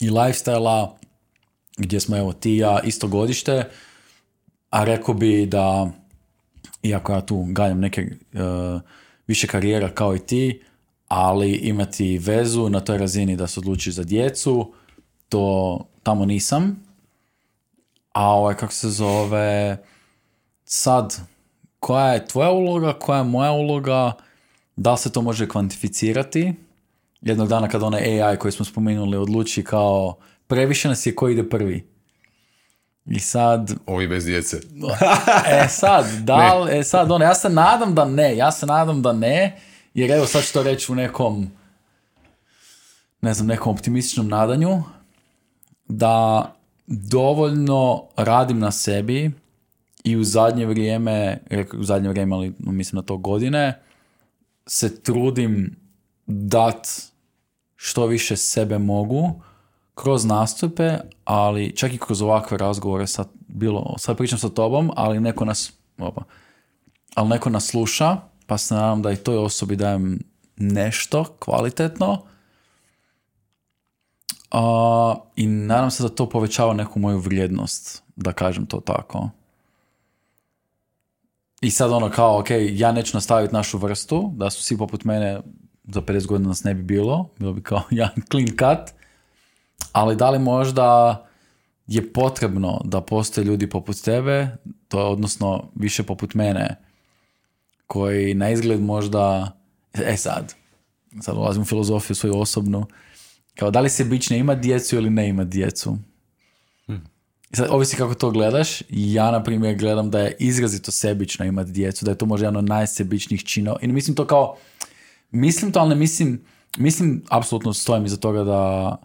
Speaker 1: i lifestyle gdje smo evo ti ja isto godište, a rekao bi da, iako ja tu ganjam neke uh, više karijera kao i ti, ali imati vezu na toj razini da se odlučiš za djecu, to tamo nisam. A ovaj, kako se zove, sad, koja je tvoja uloga, koja je moja uloga, da li se to može kvantificirati? Jednog dana kad onaj AI koji smo spomenuli odluči kao previše nas je ko ide prvi. I sad...
Speaker 2: Ovi bez djece.
Speaker 1: e sad, da li, e sad, ono, ja se nadam da ne, ja se nadam da ne, jer evo sad ću to reći u nekom, ne znam, nekom optimističnom nadanju, da dovoljno radim na sebi, i u zadnje vrijeme, u zadnje vrijeme, ali mislim na to godine, se trudim dat što više sebe mogu kroz nastupe, ali čak i kroz ovakve razgovore sad bilo, sad pričam sa tobom, ali neko nas opa, ali neko nas sluša, pa se nadam da i toj osobi dajem nešto kvalitetno. Uh, I nadam se da to povećava neku moju vrijednost, da kažem to tako. I sad ono kao, ok, ja neću nastaviti našu vrstu, da su svi poput mene za 50 godina nas ne bi bilo, bilo bi kao jedan clean cut, ali da li možda je potrebno da postoje ljudi poput tebe, to je odnosno više poput mene, koji na izgled možda, e sad, sad ulazim u filozofiju svoju osobnu, kao da li se bićne ima djecu ili ne ima djecu. Sad, ovisi kako to gledaš. Ja, na primjer, gledam da je izrazito sebično imati djecu, da je to možda jedan najsebičnijih činova. I mislim to kao, Mislim to, ali ne mislim, mislim, apsolutno stojim iza toga da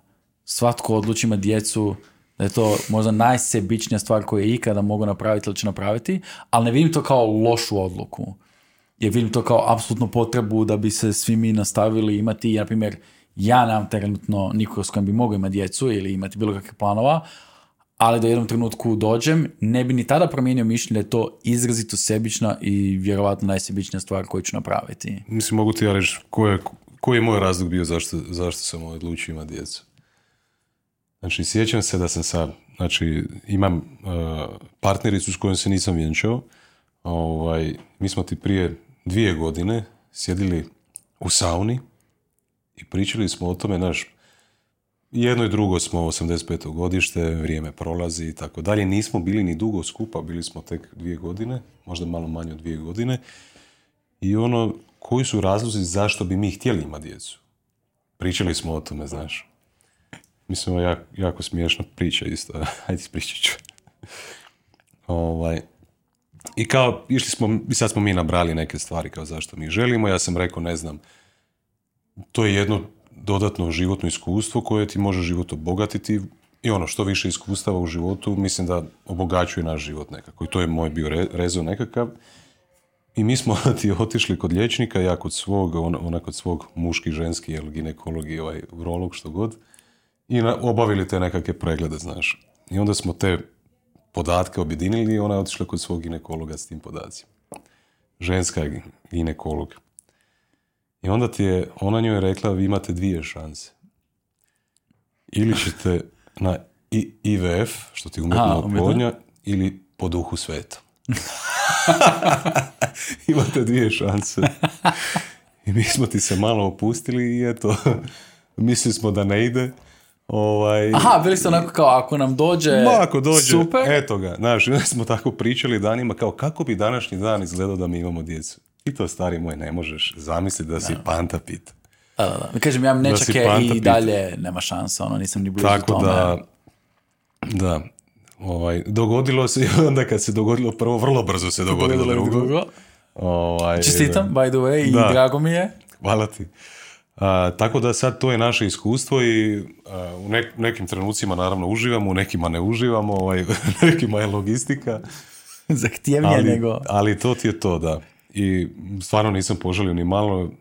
Speaker 1: svatko odluči ima djecu, da je to možda najsebičnija stvar koju je ikada mogu napraviti ili će napraviti, ali ne vidim to kao lošu odluku. Jer vidim to kao apsolutno potrebu da bi se svi mi nastavili imati, na primjer, ja nemam trenutno nikoga s kojim bi mogao imati djecu ili imati bilo kakvih planova, ali da jednom trenutku dođem, ne bi ni tada promijenio mišljenje da je to izrazito sebična i vjerovatno najsebičnija stvar koju ću napraviti.
Speaker 2: Mislim, mogu ti ja reći koji je, je moj razlog bio zašto, zašto sam odlučio imati djecu. Znači, sjećam se da sam sad, znači, imam uh, partnericu s kojom se nisam vjenčao. Ovaj, mi smo ti prije dvije godine sjedili u sauni i pričali smo o tome, naš, jedno i drugo smo 85. godište, vrijeme prolazi i tako dalje. Nismo bili ni dugo skupa, bili smo tek dvije godine, možda malo manje od dvije godine. I ono, koji su razlozi zašto bi mi htjeli imati djecu? Pričali smo o tome, znaš. Mislim, jako, jako smiješna priča isto. Ajde, ispričat ću. ovaj. I kao, išli smo, i sad smo mi nabrali neke stvari kao zašto mi želimo. Ja sam rekao, ne znam, to je jedno dodatno životno iskustvo koje ti može život obogatiti i ono što više iskustava u životu mislim da obogaćuje naš život nekako i to je moj bio re, rezo nekakav i mi smo ti otišli kod liječnika, ja kod svog, ona, ona kod svog muški, ženski, jel, ginekolog i ovaj urolog, što god, i obavili te nekakve preglede, znaš. I onda smo te podatke objedinili i ona je otišla kod svog ginekologa s tim podacima. Ženska ginekolog. I onda ti je, ona njoj rekla, vi imate dvije šanse. Ili ćete na IVF, što ti umjetna oplodnja, ili po duhu sveta. imate dvije šanse. I mi smo ti se malo opustili i eto, mislili smo da ne ide. Ovaj...
Speaker 1: Aha, bili ste onako kao, ako nam dođe,
Speaker 2: Ma, ako dođe,
Speaker 1: super.
Speaker 2: eto ga. Znaš, smo tako pričali danima, kao kako bi današnji dan izgledao da mi imamo djecu. I to, stari moj, ne možeš zamisliti da si panta pita.
Speaker 1: Da, da, da. Kažem, ja nečake i dalje nema šansa, ono, nisam ni blizu
Speaker 2: Tako
Speaker 1: tome.
Speaker 2: da, da, ovaj, dogodilo se i onda kad se dogodilo prvo, vrlo brzo se dogodilo drugo. drugo. Ovaj,
Speaker 1: Čestitam, by the way, i drago mi je.
Speaker 2: Hvala ti. A, tako da sad to je naše iskustvo i u nekim trenucima naravno uživamo, u nekima ne uživamo, ovaj, nekima je logistika.
Speaker 1: Zahtjevnije
Speaker 2: ali,
Speaker 1: nego...
Speaker 2: Ali to ti je to, da. I stvarno nisam poželio ni malo.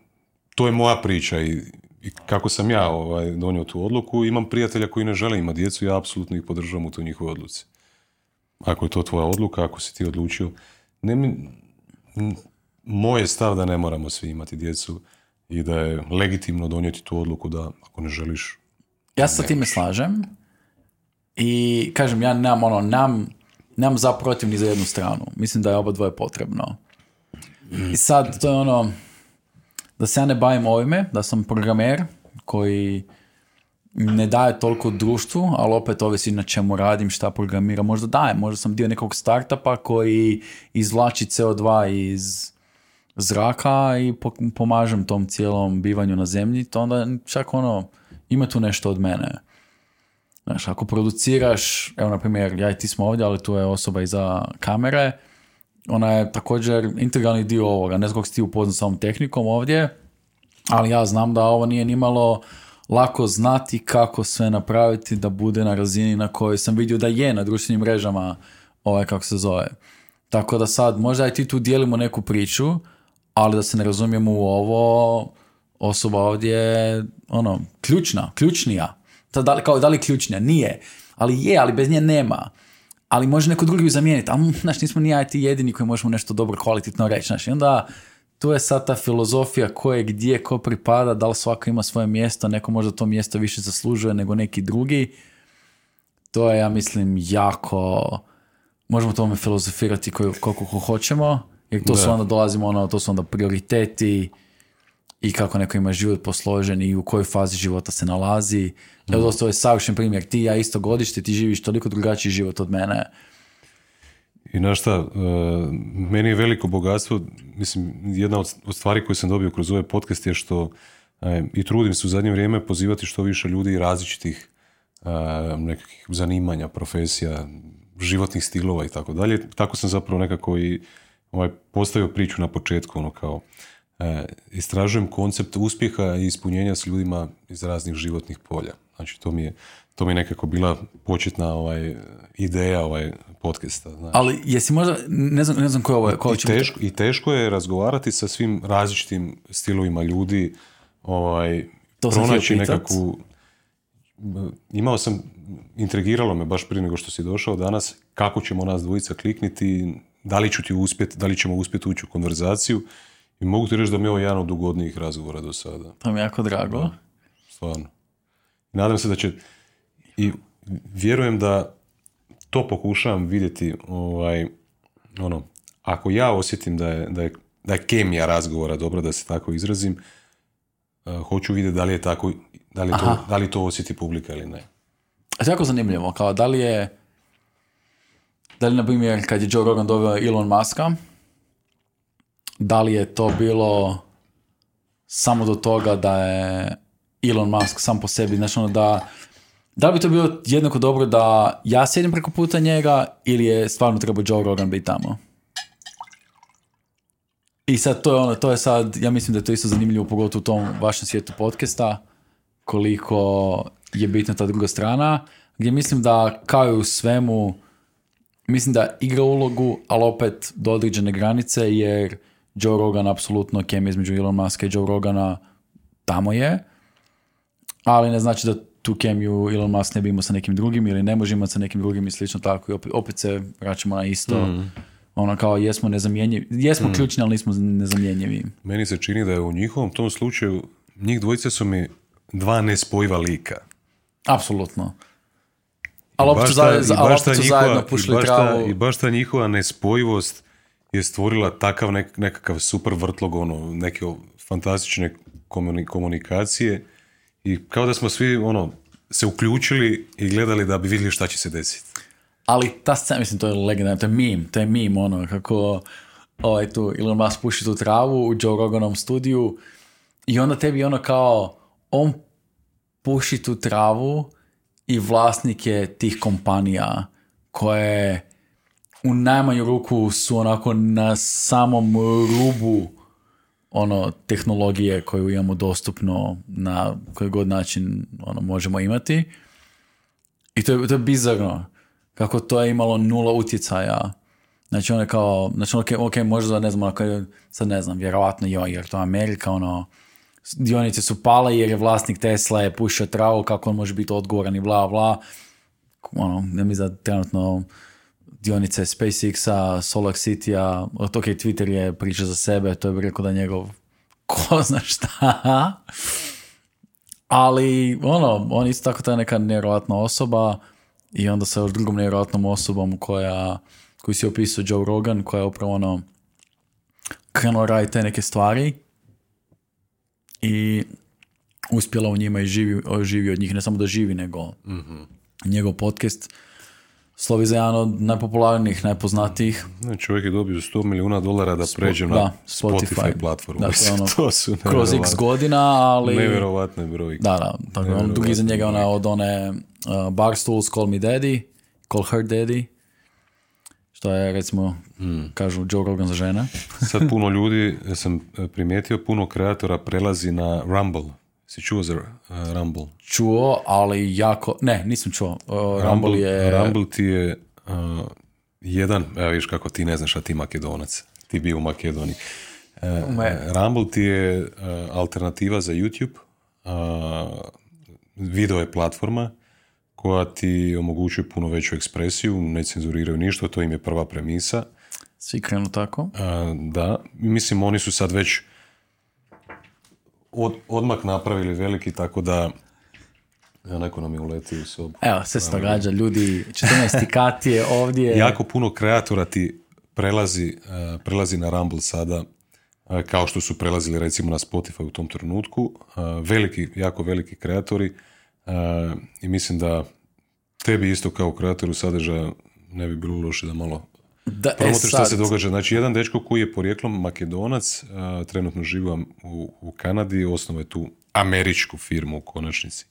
Speaker 2: To je moja priča i, i kako sam ja ovaj, donio tu odluku. Imam prijatelja koji ne žele imati djecu, ja apsolutno ih podržavam u toj njihovoj odluci. Ako je to tvoja odluka, ako si ti odlučio, ne mi, moj je stav da ne moramo svi imati djecu i da je legitimno donijeti tu odluku da ako ne želiš...
Speaker 1: Ja se sa time slažem i kažem, ja nemam ono, nemam, nemam za protiv ni za jednu stranu. Mislim da je oba dvoje potrebno. I sad, to je ono, da se ja ne bavim ovime, da sam programer koji ne daje toliko društvu, ali opet ovisi na čemu radim, šta programiram. Možda dajem, možda sam dio nekog startupa koji izvlači CO2 iz zraka i pomažem tom cijelom bivanju na zemlji, to onda čak ono, ima tu nešto od mene. Znaš, ako produciraš, evo na primjer, ja i ti smo ovdje, ali tu je osoba iza kamere, ona je također integralni dio ovoga. Ne znam kako si ti upoznat sa ovom tehnikom ovdje, ali ja znam da ovo nije nimalo lako znati kako sve napraviti da bude na razini na kojoj sam vidio da je na društvenim mrežama ovaj kako se zove. Tako da sad možda i ti tu dijelimo neku priču, ali da se ne razumijemo u ovo, osoba ovdje je ono, ključna, ključnija. Da li, kao da li ključnija? Nije. Ali je, ali bez nje nema. Ali može neko drugi zamijeniti. Ali, znaš, nismo ni ja ti jedini koji možemo nešto dobro kvalitetno reći. Znaš, i onda tu je sad ta filozofija ko je gdje, ko pripada, da li svako ima svoje mjesto, neko možda to mjesto više zaslužuje nego neki drugi. To je, ja mislim, jako... Možemo tome filozofirati koliko hoćemo, jer to su onda dolazimo, ono, to su onda prioriteti i kako neko ima život posložen i u kojoj fazi života se nalazi. Mm. Evo, to je savršen primjer. Ti ja isto godište, ti živiš toliko drugačiji život od mene.
Speaker 2: I na šta, uh, meni je veliko bogatstvo, mislim, jedna od, stvari koje sam dobio kroz ovaj podcast je što uh, i trudim se u zadnje vrijeme pozivati što više ljudi različitih uh, nekakvih zanimanja, profesija, životnih stilova i tako dalje. Tako sam zapravo nekako i ovaj, postavio priču na početku, ono kao, e, istražujem koncept uspjeha i ispunjenja s ljudima iz raznih životnih polja. Znači, to mi je, to mi je nekako bila početna ovaj, ideja ovaj podcasta. Znači.
Speaker 1: Ali jesi možda, ne znam, ne znam ko je ovo, ko
Speaker 2: I, teško, I teško je razgovarati sa svim različitim stilovima ljudi, ovaj,
Speaker 1: To
Speaker 2: pronaći nekakvu imao sam, intrigiralo me baš prije nego što si došao danas, kako ćemo nas dvojica klikniti, da li ću ti uspjeti, da li ćemo uspjeti ući u konverzaciju i mogu ti reći da mi je ovo jedan od ugodnijih razgovora do sada,
Speaker 1: To mi je jako drago.
Speaker 2: stvarno. Nadam se da će, i vjerujem da to pokušavam vidjeti, ovaj, ono, ako ja osjetim da je, da je, da je kemija razgovora dobra, da se tako izrazim, eh, hoću vidjeti da li je tako, da li, to, da li to osjeti publika ili ne.
Speaker 1: Je jako zanimljivo, kao da li je, da li na primjer kad je Joe Rogan doveo Elon Muska, da li je to bilo samo do toga da je Elon Musk sam po sebi, znači ono da, da li bi to bilo jednako dobro da ja sjedim preko puta njega ili je stvarno trebao Joe Rogan biti tamo? I sad to je ono, to je sad, ja mislim da je to isto zanimljivo, pogotovo u tom vašem svijetu podcasta, koliko je bitna ta druga strana, gdje mislim da kao i u svemu, mislim da igra ulogu, ali opet do određene granice, jer Joe Rogan apsolutno kemija između Elon Muska i Joe Rogana tamo je, ali ne znači da tu kemiju Elon Musk ne bi imao sa nekim drugim ili ne može imati sa nekim drugim i slično tako i opet, opet se vraćamo na isto. Ono kao jesmo nezamjenjivi, jesmo ključni, ali nismo nezamjenjivi.
Speaker 2: Meni se čini da je u njihovom tom slučaju, njih dvojice su mi dva nespojiva lika.
Speaker 1: Apsolutno. Ali opet su, zajedno,
Speaker 2: i
Speaker 1: ali
Speaker 2: baš
Speaker 1: opet
Speaker 2: ta
Speaker 1: su
Speaker 2: njihova-
Speaker 1: zajedno
Speaker 2: i
Speaker 1: pušili
Speaker 2: baš ta-
Speaker 1: travu.
Speaker 2: I baš ta njihova nespojivost je stvorila takav nek- nekakav super vrtlog, ono, neke fantastične komuni- komunikacije i kao da smo svi, ono, se uključili i gledali da bi vidjeli šta će se desiti.
Speaker 1: Ali ta scena, mislim, to je legendarno, to je meme, to je meme, ono, kako ovaj, tu Elon Musk puši tu travu u Joe Roganom studiju i onda tebi ono kao, on puši tu travu i vlasnik je tih kompanija koje u najmanju ruku su onako na samom rubu ono tehnologije koju imamo dostupno na koji god način ono možemo imati. I to je, to je bizarno. Kako to je imalo nula utjecaja. Znači ono je kao, znači ok, ok, možda ne znam, je, sad ne znam, vjerovatno joj, jer to je Amerika, ono, dionice su pale jer je vlasnik Tesla je pušio travu, kako on može biti odgovoran i bla, bla. Ono, ne mi da trenutno dionice SpaceX-a, Solar City-a, ok, Twitter je priča za sebe, to je rekao da je njegov ko zna šta. Ali, ono, on je isto tako ta neka nevjerojatna osoba i onda sa još drugom nevjerojatnom osobom koja, koju si opisao Joe Rogan, koja je upravo ono krenula raditi te neke stvari i uspjela u njima i živi, živi od njih, ne samo da živi, nego njegov podcast slovi za jedan od najpopularnijih, najpoznatijih.
Speaker 2: Ne, čovjek je dobio 100 milijuna dolara da pređe na Spotify,
Speaker 1: Spotify.
Speaker 2: platformu.
Speaker 1: Da, to je
Speaker 2: Mislim,
Speaker 1: ono
Speaker 2: to su
Speaker 1: Kroz x godina, ali...
Speaker 2: nevjerovatne brojke.
Speaker 1: Da, da. Tako, on dugi iza njega ona od one uh, Barstools Call Me Daddy, Call Her Daddy, što je recimo, kažu Joe Rogan za žene.
Speaker 2: Sad puno ljudi, ja sam e, primijetio, puno kreatora prelazi na Rumble. Si čuo za e, Rumble?
Speaker 1: Čuo, ali jako... Ne, nisam čuo. Uh, Rumble je...
Speaker 2: Rumble ti je uh, jedan, evo viš kako ti ne znaš, a ti makedonac. Ti bio u Makedoniji.
Speaker 1: Me-
Speaker 2: Rumble ti je e, alternativa za YouTube. Uh, video je platforma koja ti omogućuje puno veću ekspresiju, ne cenzuriraju ništa, to im je prva premisa.
Speaker 1: Svi krenu tako.
Speaker 2: Da, mislim oni su sad već od, odmak napravili veliki, tako da ja, neko nam je uletio u sobu.
Speaker 1: Evo, sve se događa. Ljudi, 14. kat je ovdje.
Speaker 2: Jako puno kreatora ti prelazi, a, prelazi na Rumble sada, a, kao što su prelazili recimo na Spotify u tom trenutku. A, veliki, jako veliki kreatori i mislim da tebi isto kao kreatoru sadržaja ne bi bilo loše da malo
Speaker 1: Da, e,
Speaker 2: šta
Speaker 1: sad,
Speaker 2: se događa. Znači, jedan dečko koji je porijeklom makedonac, a, trenutno živi u, u Kanadi, osnovao je tu američku firmu u konačnici.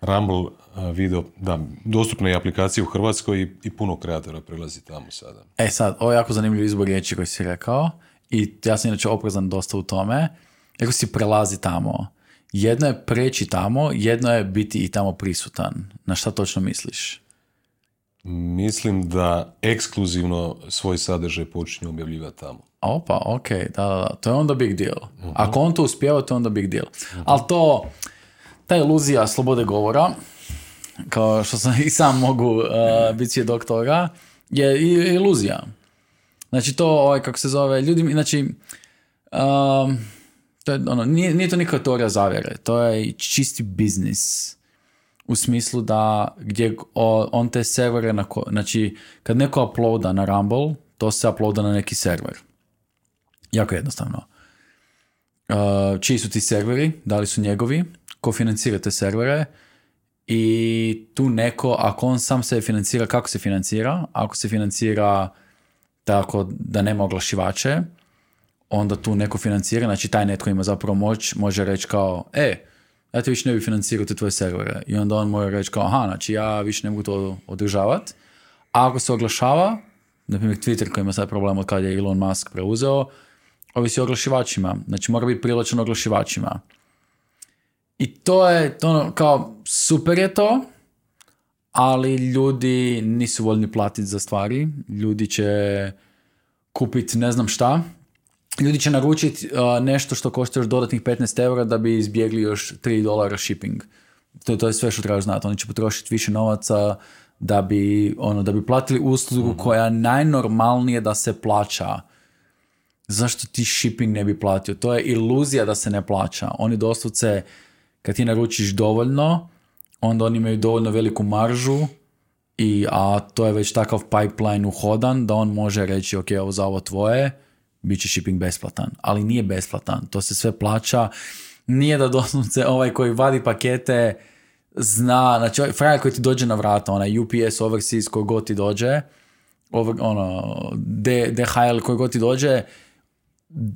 Speaker 2: Rumble a, video, da, dostupna je aplikacija u Hrvatskoj i, i puno kreatora prelazi tamo sada.
Speaker 1: E sad, ovo je jako zanimljiv izbor riječi koji si rekao i ja sam inače oprezan dosta u tome, ako si prelazi tamo. Jedno je preći tamo, jedno je biti i tamo prisutan. Na šta točno misliš?
Speaker 2: Mislim da ekskluzivno svoj sadržaj počinje objavljivati tamo.
Speaker 1: Opa, ok, da, da, to je onda big deal. uh Ako on to uspijeva, to je onda big deal. uh Ali to, ta iluzija slobode govora, kao što sam i sam mogu uh, biti svjedok toga, je iluzija. Znači to, ovaj, kako se zove, ljudi, znači, um, to je, ono, nije, nije to nikakva teorija zavjere, to je čisti biznis. U smislu da gdje on te servere, na znači kad neko uploada na Rumble, to se uploada na neki server. Jako jednostavno. Uh, čiji su ti serveri, da li su njegovi, ko financira te servere i tu neko, ako on sam se financira, kako se financira, ako se financira tako da nema oglašivače, onda tu neko financira, znači taj netko ima zapravo moć, može reći kao, e, ti više ne bi financirao te tvoje servere. I onda on može reći kao, aha, znači ja više ne mogu to održavati. A ako se oglašava, na primjer Twitter koji ima sad problem od kad je Elon Musk preuzeo, ovisi o oglašivačima. Znači mora biti prilačen oglašivačima. I to je, to ono, kao, super je to, ali ljudi nisu voljni platiti za stvari. Ljudi će kupiti ne znam šta. Ljudi će naručiti uh, nešto što košta još dodatnih 15 eura da bi izbjegli još 3 dolara shipping. To, to je sve što treba znati. Oni će potrošiti više novaca da bi, ono, da bi platili uslugu mhm. koja je najnormalnije da se plaća. Zašto ti shipping ne bi platio? To je iluzija da se ne plaća. Oni doslovce, kad ti naručiš dovoljno, onda oni imaju dovoljno veliku maržu i, a to je već takav pipeline uhodan da on može reći ok, ovo za ovo tvoje, bit će shipping besplatan. Ali nije besplatan, to se sve plaća. Nije da doslovce ovaj koji vadi pakete zna, znači ovaj frajer koji ti dođe na vrata, onaj UPS, Overseas, koji god ti dođe, over, ono, DHL koji god ti dođe,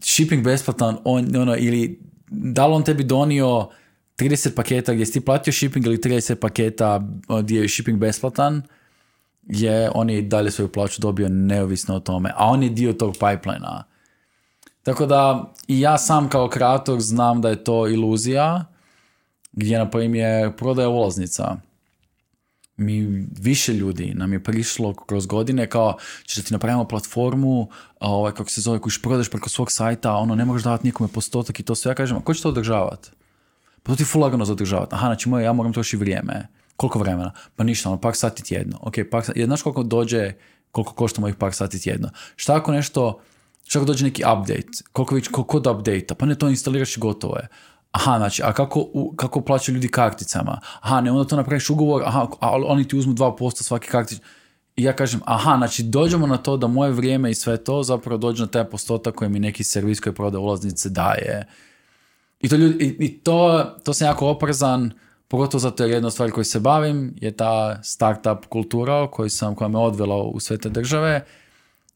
Speaker 1: shipping besplatan, on, ono, ili da li on tebi donio 30 paketa gdje si ti platio shipping ili 30 paketa gdje je shipping besplatan, je on je dalje svoju plaću dobio neovisno o tome, a on je dio tog pipelina. Tako da i ja sam kao kreator znam da je to iluzija, gdje na primjer prodaja ulaznica. Mi više ljudi nam je prišlo kroz godine kao ćeš da ti napravimo platformu, ovaj, kako se zove, kojiš prodaš preko svog sajta, ono ne možeš davati nikome postotak i to sve. Ja kažem, a ko će to održavati? Pa to ti ful lagano zadržavati. Aha, znači moje, ja moram trošiti vrijeme. Koliko vremena? Pa ništa, ono, par sati tjedno. Ok, par sati, znaš koliko dođe, koliko košta mojih par sati tjedno? Šta ako nešto, ako dođe neki update? Koliko, već, koliko da update Pa ne, to instaliraš i gotovo je. Aha, znači, a kako, kako plaćaju ljudi karticama? Aha, ne, onda to napraviš ugovor, aha, a oni ti uzmu 2% svaki kartić. I ja kažem, aha, znači dođemo na to da moje vrijeme i sve to zapravo dođe na taj postotak koji mi neki servis koji prodaje ulaznice daje. I to, ljudi, i, to, to sam jako oprezan, pogotovo zato jer jedna stvar koju se bavim je ta startup kultura koju sam, koja me odvela u sve te države,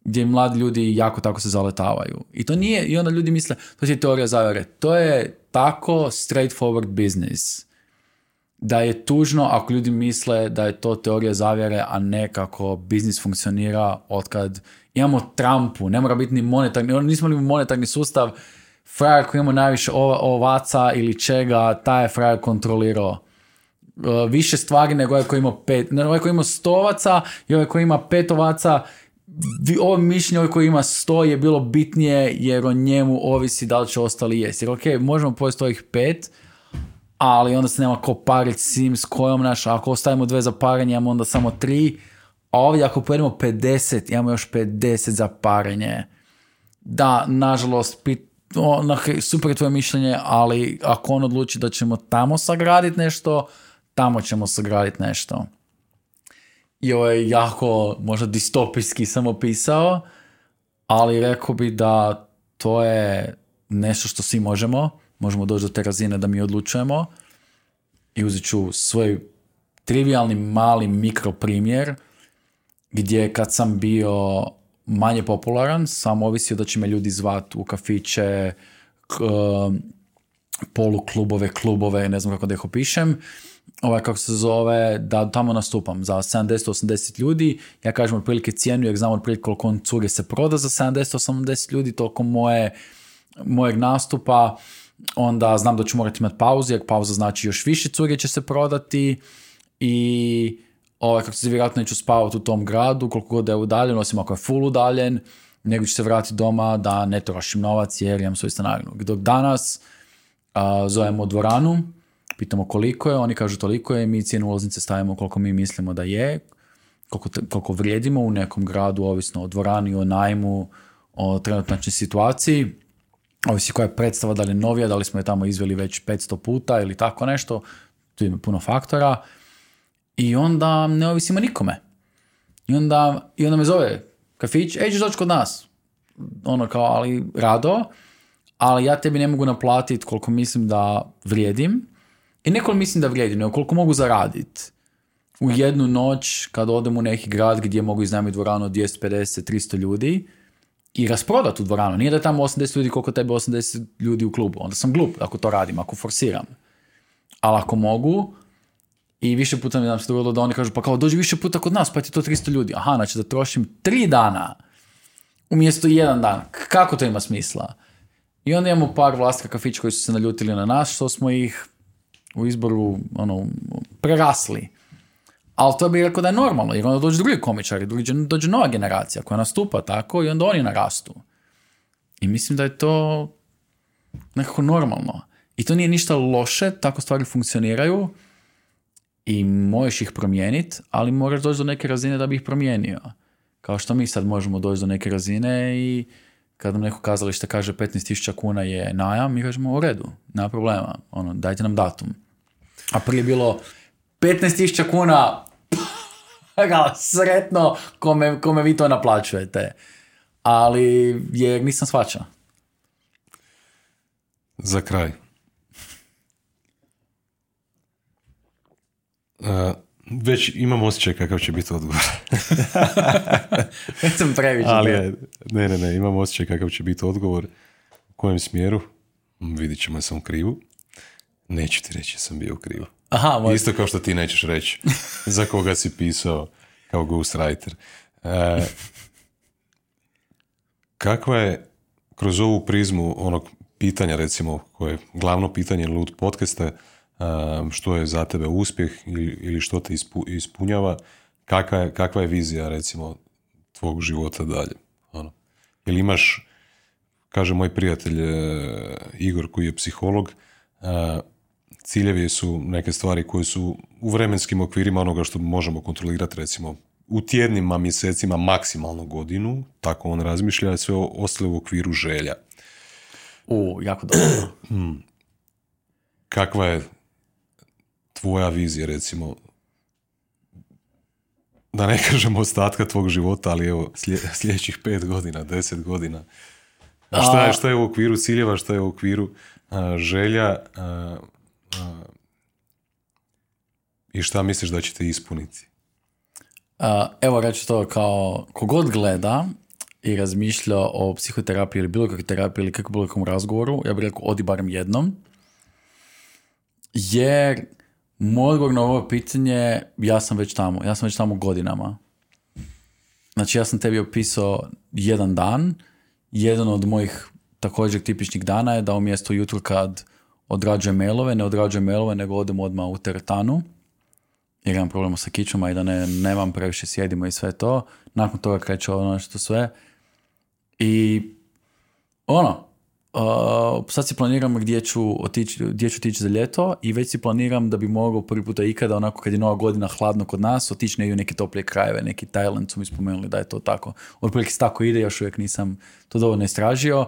Speaker 1: gdje mladi ljudi jako tako se zaletavaju. I to nije, i onda ljudi misle, to je teorija zavere. To je tako straightforward business da je tužno ako ljudi misle da je to teorija zavjere, a ne kako biznis funkcionira otkad imamo Trumpu, ne mora biti ni monetarni, nismo li monetarni sustav, frajer koji ima najviše ovaca ili čega, taj je frajer kontrolirao uh, više stvari nego ovaj koji ima pet, ovaj koji ima sto ovaca i ovaj koji ima pet ovaca, ovo mišljenje koji ima sto je bilo bitnije jer o njemu ovisi da li će ostali jesti. Jer ok, možemo pojesti ovih pet, ali onda se nema ko pariti s njim, s kojom naš, ako ostavimo dve za paranje, imamo onda samo tri, a ovdje ako pojedemo 50, imamo još 50 za parenje. Da, nažalost, pit, ono, super je tvoje mišljenje, ali ako on odluči da ćemo tamo sagraditi nešto, tamo ćemo sagraditi nešto. I ovo je jako, možda distopijski sam opisao, ali rekao bi da to je nešto što svi možemo. Možemo doći do te razine da mi odlučujemo. I uzet ću svoj trivialni mali mikro primjer gdje kad sam bio manje popularan, samo ovisio da će me ljudi zvat u kafiće, k, poluklubove, klubove, ne znam kako da ih opišem. Ovaj, kako se zove, da tamo nastupam za 70-80 ljudi. Ja kažem otprilike cijenu, jer znam otprilike koliko on curi se proda za 70-80 ljudi, toliko moje, mojeg nastupa. Onda znam da ću morati imati pauzu, jer pauza znači još više curi će se prodati. I ovaj, kako se vjerojatno neću spavati u tom gradu, koliko god je udaljen, osim ako je full udaljen, nego ću se vratiti doma da ne trošim novac jer imam svoju stanarinu. Dok danas a, zovemo dvoranu, pitamo koliko je, oni kažu toliko je, mi cijenu ulaznice stavimo koliko mi mislimo da je, koliko, koliko vrijedimo u nekom gradu, ovisno o dvorani, o najmu, o trenutnoj situaciji, ovisi koja je predstava, da li je novija, da li smo je tamo izveli već 500 puta ili tako nešto, tu ima puno faktora i onda ne ovisimo nikome. I onda, i onda me zove kafić, ej, ćeš doći kod nas. Ono kao, ali rado, ali ja tebi ne mogu naplatiti koliko mislim da vrijedim. I nekoliko mislim da vrijedim, nego koliko mogu zaraditi. U jednu noć, kad odem u neki grad gdje mogu iznajmiti dvoranu od 250, 300 ljudi, i rasprodati tu dvoranu. Nije da tamo 80 ljudi koliko tebe 80 ljudi u klubu. Onda sam glup ako to radim, ako forsiram. Ali ako mogu, i više puta mi nam se dogodilo da oni kažu, pa kao dođi više puta kod nas, pa ti to 300 ljudi. Aha, znači da trošim tri dana umjesto jedan dan. Kako to ima smisla? I onda imamo par vlasnika kafića koji su se naljutili na nas, što smo ih u izboru ono, prerasli. Ali to bi rekao da je normalno, jer onda dođe drugi komičari, dođe, dođe nova generacija koja nastupa tako i onda oni narastu. I mislim da je to nekako normalno. I to nije ništa loše, tako stvari funkcioniraju i možeš ih promijeniti, ali moraš doći do neke razine da bi ih promijenio. Kao što mi sad možemo doći do neke razine i kad nam neko kazalište kaže 15.000 kuna je najam, mi kažemo u redu, nema problema, ono, dajte nam datum. A prije je bilo 15.000 kuna, sretno kome, kome vi to naplaćujete. Ali jer nisam svača.
Speaker 2: Za kraj. već imam osjećaj kakav će biti odgovor.
Speaker 1: već sam previše.
Speaker 2: Ali, ne, ne, ne, imam osjećaj kakav će biti odgovor. U kojem smjeru? Vidit ćemo sam krivu. Neću ti reći sam bio krivu.
Speaker 1: Aha,
Speaker 2: Isto kao što ti nećeš reći za koga si pisao kao ghostwriter. E, kakva je kroz ovu prizmu onog pitanja recimo koje je glavno pitanje Lud podcasta što je za tebe uspjeh ili što te ispunjava, kakva je, kakva je vizija recimo tvog života dalje. Ono. Ili imaš, kaže moj prijatelj e, Igor koji je psiholog, ciljevi su neke stvari koje su u vremenskim okvirima onoga što možemo kontrolirati recimo u tjednima, mjesecima, maksimalno godinu, tako on razmišlja, sve ostale u okviru želja.
Speaker 1: U, jako dobro.
Speaker 2: Hmm. Kakva je tvoja vizija, recimo, da ne kažem ostatka tvog života, ali evo, sljedećih pet godina, deset godina. A šta je, šta je u okviru ciljeva, šta je u okviru želja i šta misliš da ćete ispuniti?
Speaker 1: evo reći to kao kogod gleda i razmišlja o psihoterapiji ili bilo kakvoj terapiji ili kako bilo kakvom razgovoru, ja bih rekao odi barem jednom. Jer moj odgovor na ovo pitanje, ja sam već tamo, ja sam već tamo godinama. Znači ja sam tebi opisao jedan dan, jedan od mojih također tipičnih dana je da umjesto jutro kad odrađujem mailove, ne odrađujem mailove, nego odem odmah u teretanu, jer imam problema sa kičama i da ne, nemam previše sjedimo i sve to. Nakon toga kreće ono što sve. I ono, Uh, sad si planiram gdje ću otići, gdje ću otići za ljeto i već si planiram da bi mogao prvi puta ikada, onako kad je nova godina hladno kod nas, otići negdje u neke toplije krajeve, neki Tajland su mi spomenuli da je to tako. Otprilike se tako ide, još uvijek nisam to dovoljno istražio.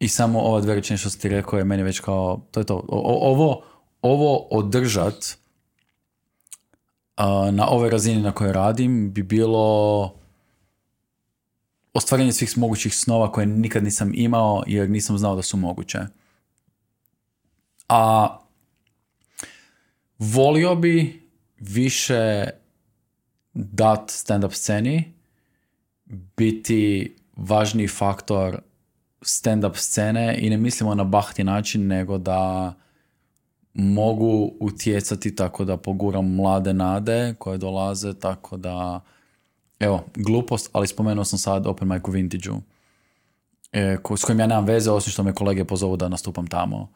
Speaker 1: I samo ova dve rečenje što si ti rekao je meni već kao, to je to. ovo, ovo održat uh, na ove razini na kojoj radim bi bilo ostvarenje svih mogućih snova koje nikad nisam imao jer nisam znao da su moguće. A volio bi više dat stand-up sceni, biti važniji faktor stand-up scene i ne mislimo na bahti način, nego da mogu utjecati tako da poguram mlade nade koje dolaze, tako da evo, glupost, ali spomenuo sam sad Open Mic u Vintage-u e, s kojim ja nemam veze, osim što me kolege pozovu da nastupam tamo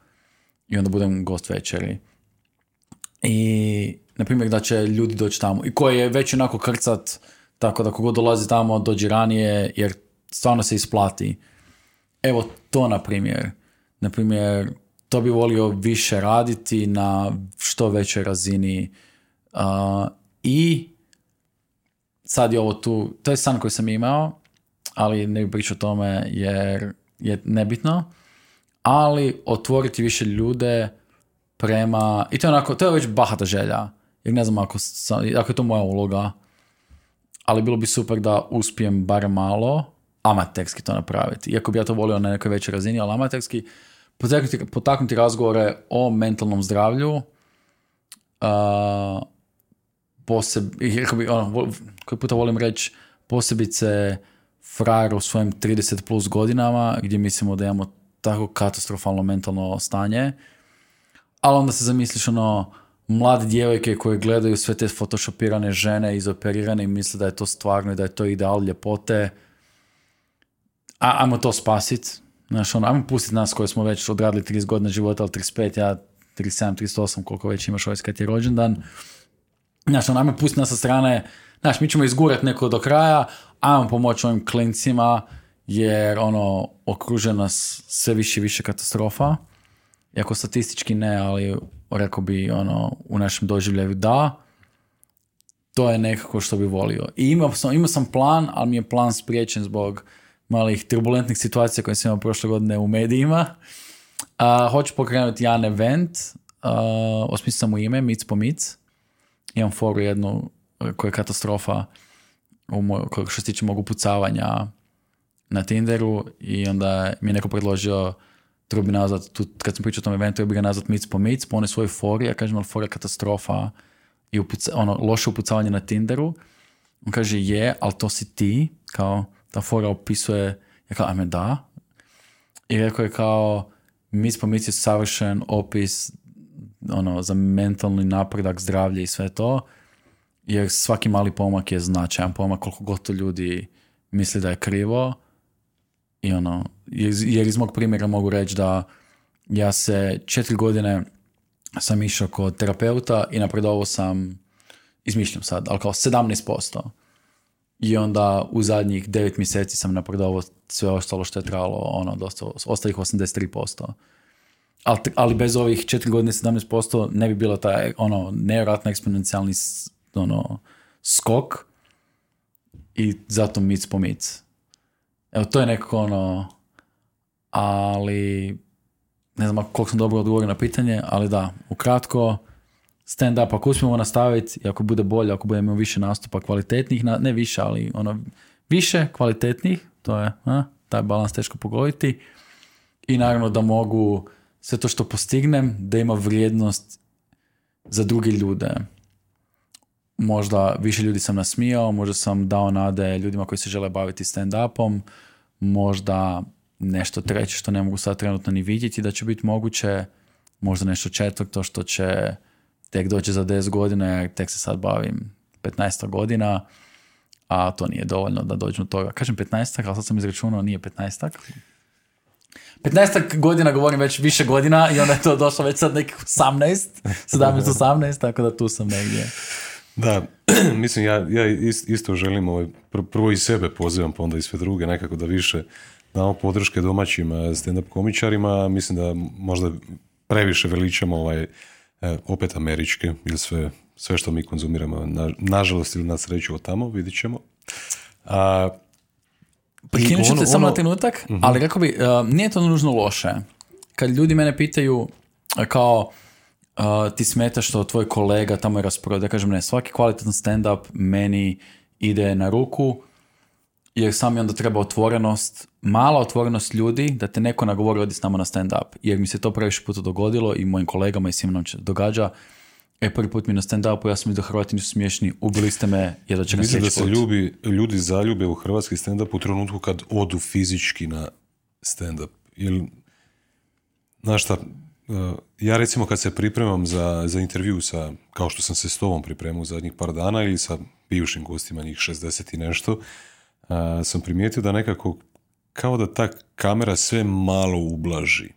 Speaker 1: i onda budem gost večeri. I, na primjer, da će ljudi doći tamo i koji je već onako krcat, tako da kogod dolazi tamo dođe ranije, jer stvarno se isplati. Evo to, na primjer. Na primjer, to bi volio više raditi na što većoj razini. I sad je ovo tu, to je san koji sam imao, ali ne bih pričao o tome jer je nebitno. Ali otvoriti više ljude prema, i to je onako, to je već bahata želja, jer ne znam ako, ako je to moja uloga, ali bilo bi super da uspijem bar malo amaterski to napraviti. Iako bi ja to volio na nekoj većoj razini, ali amaterski potaknuti, potaknuti razgovore o mentalnom zdravlju, uh, poseb, bi, ono, koji puta volim reći, posebice frajer u svojim 30 plus godinama, gdje mislimo da imamo tako katastrofalno mentalno stanje, ali onda se zamisliš ono, mlade djevojke koje gledaju sve te photoshopirane žene izoperirane i misle da je to stvarno i da je to ideal ljepote. A, ajmo to spasit. Znaš, ono, ajmo pustiti nas koji smo već odradili 30 godina života, ali 35, ja 37, 38, koliko već imaš ovaj kad je rođendan. Znaš, ono, ajmo pustiti nas sa strane, znaš, mi ćemo izgurati neko do kraja, ajmo pomoći ovim klincima, jer ono, okruže nas sve više i više katastrofa. Iako statistički ne, ali rekao bi ono, u našem doživljaju da. To je nekako što bi volio. I imao sam, imao sam plan, ali mi je plan spriječen zbog malih turbulentnih situacija koje sam imao prošle godine u medijima. Uh, hoću pokrenuti jedan event, uh, osmislio sam u ime, Mic po Mic. Imam foru jednu koja je katastrofa u moj, što se tiče mog upucavanja na Tinderu i onda mi je neko predložio treba bi nazvat, tu, kad sam pričao o tom eventu, treba bi ga nazvat mic po mic, po onoj svojoj fori, ja kažem, ali fora katastrofa i upuca, ono, loše upucavanje na Tinderu. On kaže, je, ali to si ti, kao, ta fora opisuje, ja kao, ajme da. I rekao je kao, mic po je savršen opis ono, za mentalni napredak, zdravlje i sve to jer svaki mali pomak je značajan pomak koliko god to ljudi misli da je krivo i ono, jer iz mog primjera mogu reći da ja se četiri godine sam išao kod terapeuta i napredovao sam, izmišljam sad, ali kao 17%. I onda u zadnjih devet mjeseci sam napredovao sve ostalo što je trebalo, ono, dosta, ostalih 83%. Ali, ali bez ovih četiri godine 17% ne bi bilo taj, ono, nevjerojatno eksponencijalni ono, skok i zato mic po mic. Evo, to je nekako ono, ali ne znam koliko sam dobro odgovorio na pitanje, ali da, ukratko, stand up, ako uspijemo nastaviti i ako bude bolje, ako budemo više nastupa kvalitetnih, ne više, ali ono, više kvalitetnih, to je, a, taj balans teško pogoditi. I naravno da mogu sve to što postignem, da ima vrijednost za druge ljude. Možda više ljudi sam nasmijao, možda sam dao nade ljudima koji se žele baviti stand-upom, možda nešto treće što ne mogu sad trenutno ni vidjeti da će biti moguće, možda nešto četvrto što će tek doći za 10 godina, jer tek se sad bavim 15 godina, a to nije dovoljno da dođu do toga. Kažem 15 ali sad sam izračunao, nije 15 15 godina govorim već više godina i onda je to došlo već sad nekih 18, 17-18, tako da tu sam negdje.
Speaker 2: Da, mislim, ja, ja isto želim, ovaj, prvo i sebe pozivam, pa onda i sve druge, nekako da više damo podrške domaćim eh, stand-up komičarima, mislim da možda previše veličamo ovaj, opet američke, ili sve, sve što mi konzumiramo, na, nažalost ili na sreću od tamo, vidit ćemo. A,
Speaker 1: Prekinut ću te samo na trenutak, uh ali kako bi, uh, nije to nužno loše. Kad ljudi mene pitaju kao, ti smeta što tvoj kolega tamo je raspored. Ja kažem ne, svaki kvalitetan stand-up meni ide na ruku jer sam mi onda treba otvorenost, mala otvorenost ljudi da te neko nagovori odi s nama na stand-up. Jer mi se to previše puta dogodilo i mojim kolegama i svima nam događa. E, prvi put mi na stand-upu, ja sam vidio Hrvati nisu smiješni, ubili ste me, jedva će
Speaker 2: Mislim da se ljubi, ljudi zaljube u hrvatski stand-up u trenutku kad odu fizički na stand-up. Ili, znaš šta, ja recimo kad se pripremam za, za intervju sa, kao što sam se s tobom pripremao zadnjih par dana ili sa bivšim gostima, njih 60 i nešto, sam primijetio da nekako kao da ta kamera sve malo ublaži.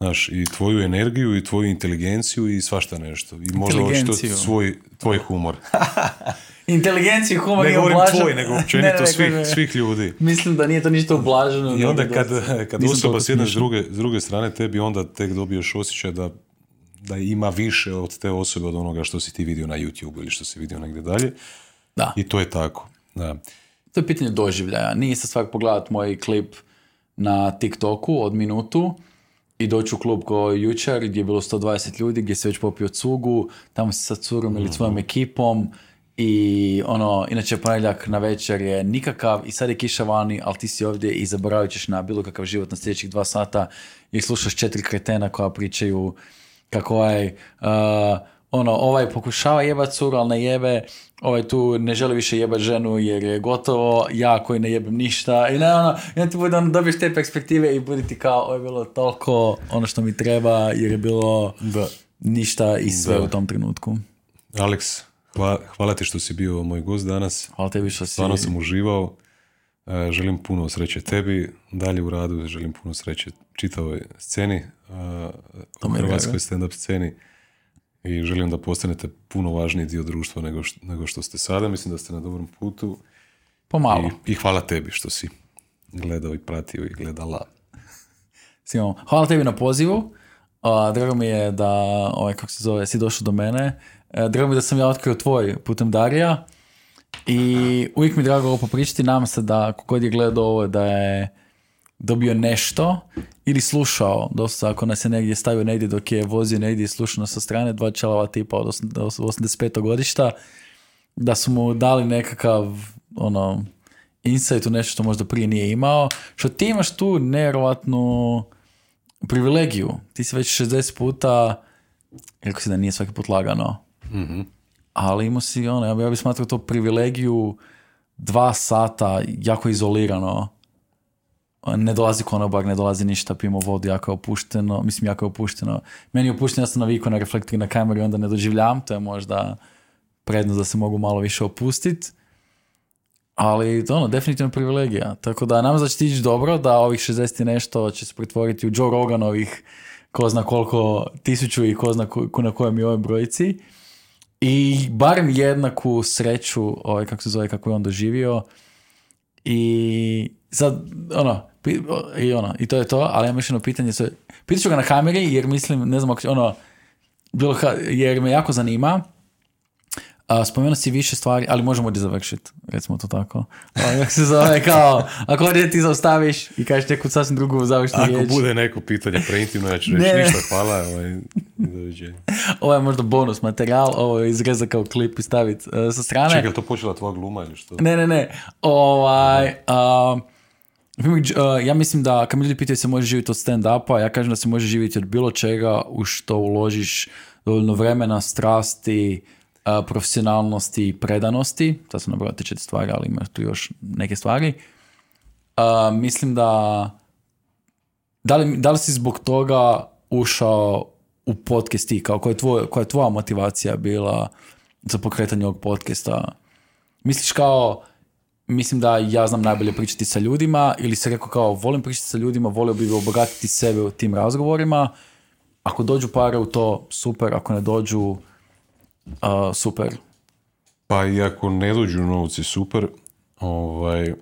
Speaker 2: Znaš, i tvoju energiju, i tvoju inteligenciju, i svašta nešto. I možda što svoj, tvoj humor.
Speaker 1: Inteligenciju, humor
Speaker 2: ne govorim tvoj, nego općenito svih, svih ljudi.
Speaker 1: Mislim da nije to ništa ublaženo.
Speaker 2: I onda kad, kad osoba s jedne s druge, s druge strane tebi, onda tek dobiješ osjećaj da, da ima više od te osobe od onoga što si ti vidio na YouTube ili što si vidio negdje dalje.
Speaker 1: Da.
Speaker 2: I to je tako. Da.
Speaker 1: To je pitanje doživljaja. Nije se svak pogledat moj klip na TikToku od minutu i doći u klub ko jučer gdje je bilo 120 ljudi, gdje se već popio cugu, tamo si sa curom ili svojom mhm. ekipom i ono, inače ponedjeljak na večer je nikakav i sad je kiša vani, ali ti si ovdje i zaboravit ćeš na bilo kakav život na sljedećih dva sata i slušaš četiri kretena koja pričaju kako ovaj, uh, ono, ovaj pokušava jebat curu, ali ne jebe, ovaj tu ne želi više jebat ženu jer je gotovo, ja koji ne jebem ništa i ne ono, i ti bude ono, dobiješ te perspektive i budi ti kao, ovo je bilo toliko ono što mi treba jer je bilo da. ništa i sve u tom trenutku.
Speaker 2: Alex, hvala, hvala ti što si bio moj gost danas.
Speaker 1: Hvala tebi što si...
Speaker 2: Stvarno sam uživao. E, želim puno sreće tebi, dalje u radu, želim puno sreće čitavoj sceni, e, u hrvatskoj stand-up sceni i želim da postanete puno važniji dio društva nego što, nego što ste sada. Mislim da ste na dobrom putu.
Speaker 1: Pomalo.
Speaker 2: I, I hvala tebi što si gledao i pratio i gledala.
Speaker 1: Simo, hvala tebi na pozivu. drago mi je da, ovaj, kako se zove, si došao do mene. E, drago mi je da sam ja otkrio tvoj putem Darija. I uvijek mi je drago ovo popričati. Nam se da kogod je gledao ovo da je dobio nešto ili slušao, dosta ako nas je negdje stavio negdje dok je vozio negdje i slušao sa strane, dva čelava tipa od 85. godišta, da su mu dali nekakav ono, insight u nešto što možda prije nije imao, što ti imaš tu nevjerojatnu privilegiju. Ti si već 60 puta, rekao si da nije svaki put lagano, mm ali imao si ono, ja bih smatrao to privilegiju dva sata jako izolirano ne dolazi konobar, ne dolazi ništa, pijemo vodu, jako je opušteno, mislim jako je opušteno. Meni je opušteno, ja sam na reflektor na kameru i onda ne doživljam, to je možda prednost da se mogu malo više opustiti. Ali ono, definitivno privilegija. Tako da nam znači ići dobro, da ovih 60 i nešto će se pretvoriti u Joe Roganovih ko zna koliko tisuću i ko zna ko, na kojem je ovoj brojici. I barem jednaku sreću, ovaj, kako se zove, kako je on doživio. I sad, ono, i ono, i to je to, ali ja još jedno pitanje, pitat ću ga na kameri, jer mislim, ne znam, ono, bilo jer me jako zanima, a, spomenuo si više stvari, ali možemo ovdje završiti, recimo to tako. Kako se zove, kao, ako ovdje ti zaustaviš i kažeš neku sasvim drugu završnu
Speaker 2: Ako riječ. bude neko pitanje preintimno, ja ću reći ništa, hvala. Ovaj,
Speaker 1: ovo je možda bonus materijal, ovo je izreza kao klip i staviti uh, sa strane.
Speaker 2: Čekaj, je to počela tvoja gluma ili što?
Speaker 1: Ne, ne, ne. Ovaj, uh, ja mislim da kad mi ljudi pitaju se može živjeti od stand-upa, ja kažem da se može živjeti od bilo čega u što uložiš dovoljno vremena, strasti, profesionalnosti i predanosti. To su nabrojati te četiri stvari, ali ima tu još neke stvari. mislim da da li, da li si zbog toga ušao u podcast ti, kao koja je, tvoj, koja je tvoja motivacija bila za pokretanje ovog podcasta? Misliš kao, mislim da ja znam najbolje pričati sa ljudima ili se rekao kao volim pričati sa ljudima, volio bih obogatiti sebe u tim razgovorima. Ako dođu pare u to, super, ako ne dođu, uh, super.
Speaker 2: Pa i ako ne dođu novci, super, ovaj,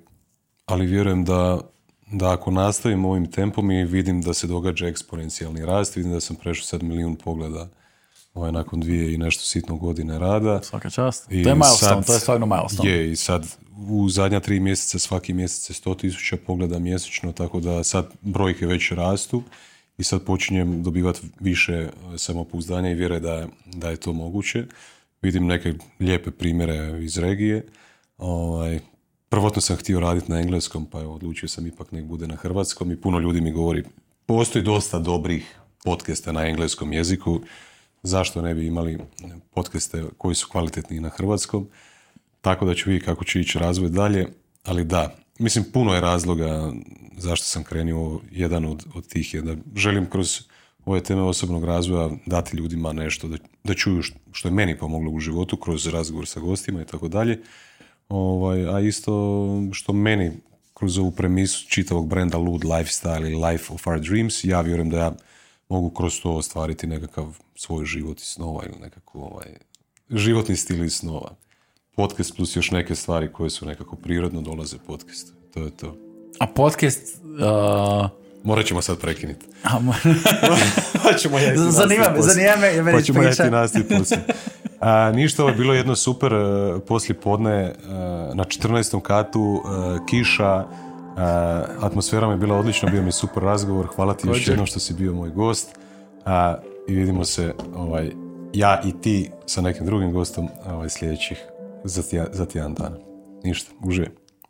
Speaker 2: ali vjerujem da, da ako nastavim ovim tempom i vidim da se događa eksponencijalni rast, vidim da sam prešao sad milijun pogleda ovaj, nakon dvije i nešto sitno godine rada.
Speaker 1: Svaka čast. I to je milestone, to je stvarno milestone.
Speaker 2: Je, i sad u zadnja tri mjeseca svaki mjesec je sto tisuća pogleda mjesečno, tako da sad brojke već rastu i sad počinjem dobivati više e, samopouzdanja i vjere da, da je to moguće. Vidim neke lijepe primjere iz regije. Ovaj, prvotno sam htio raditi na engleskom, pa evo, odlučio sam ipak nek bude na hrvatskom i puno ljudi mi govori postoji dosta dobrih podcasta na engleskom jeziku, zašto ne bi imali podcaste koji su kvalitetni na hrvatskom. Tako da ću vidjeti kako će ići razvoj dalje, ali da, mislim puno je razloga zašto sam krenuo, jedan od, od tih je da želim kroz ove teme osobnog razvoja, dati ljudima nešto, da, da čuju što je meni pomoglo u životu kroz razgovor sa gostima i tako dalje. Ovaj, a isto što meni kroz ovu premisu čitavog brenda Lud Lifestyle i Life of Our Dreams, ja vjerujem da ja mogu kroz to ostvariti nekakav svoj život i snova ili nekako ovaj, životni stil iz snova. Podcast plus još neke stvari koje su nekako prirodno dolaze podcast. To je to.
Speaker 1: A podcast... Uh...
Speaker 2: Morat ćemo sad prekinuti.
Speaker 1: pa ćemo ja zanima me, zanima me.
Speaker 2: Pa ćemo ja ti A, ništa, ovo je bilo jedno super uh, poslije podne uh, na 14. katu, uh, kiša, atmosfera mi je bila odlična, bio mi super razgovor, hvala ti još jednom što si bio moj gost i vidimo se ovaj, ja i ti sa nekim drugim gostom ovaj, sljedećih za, tjedan dana. Ništa, uživaj.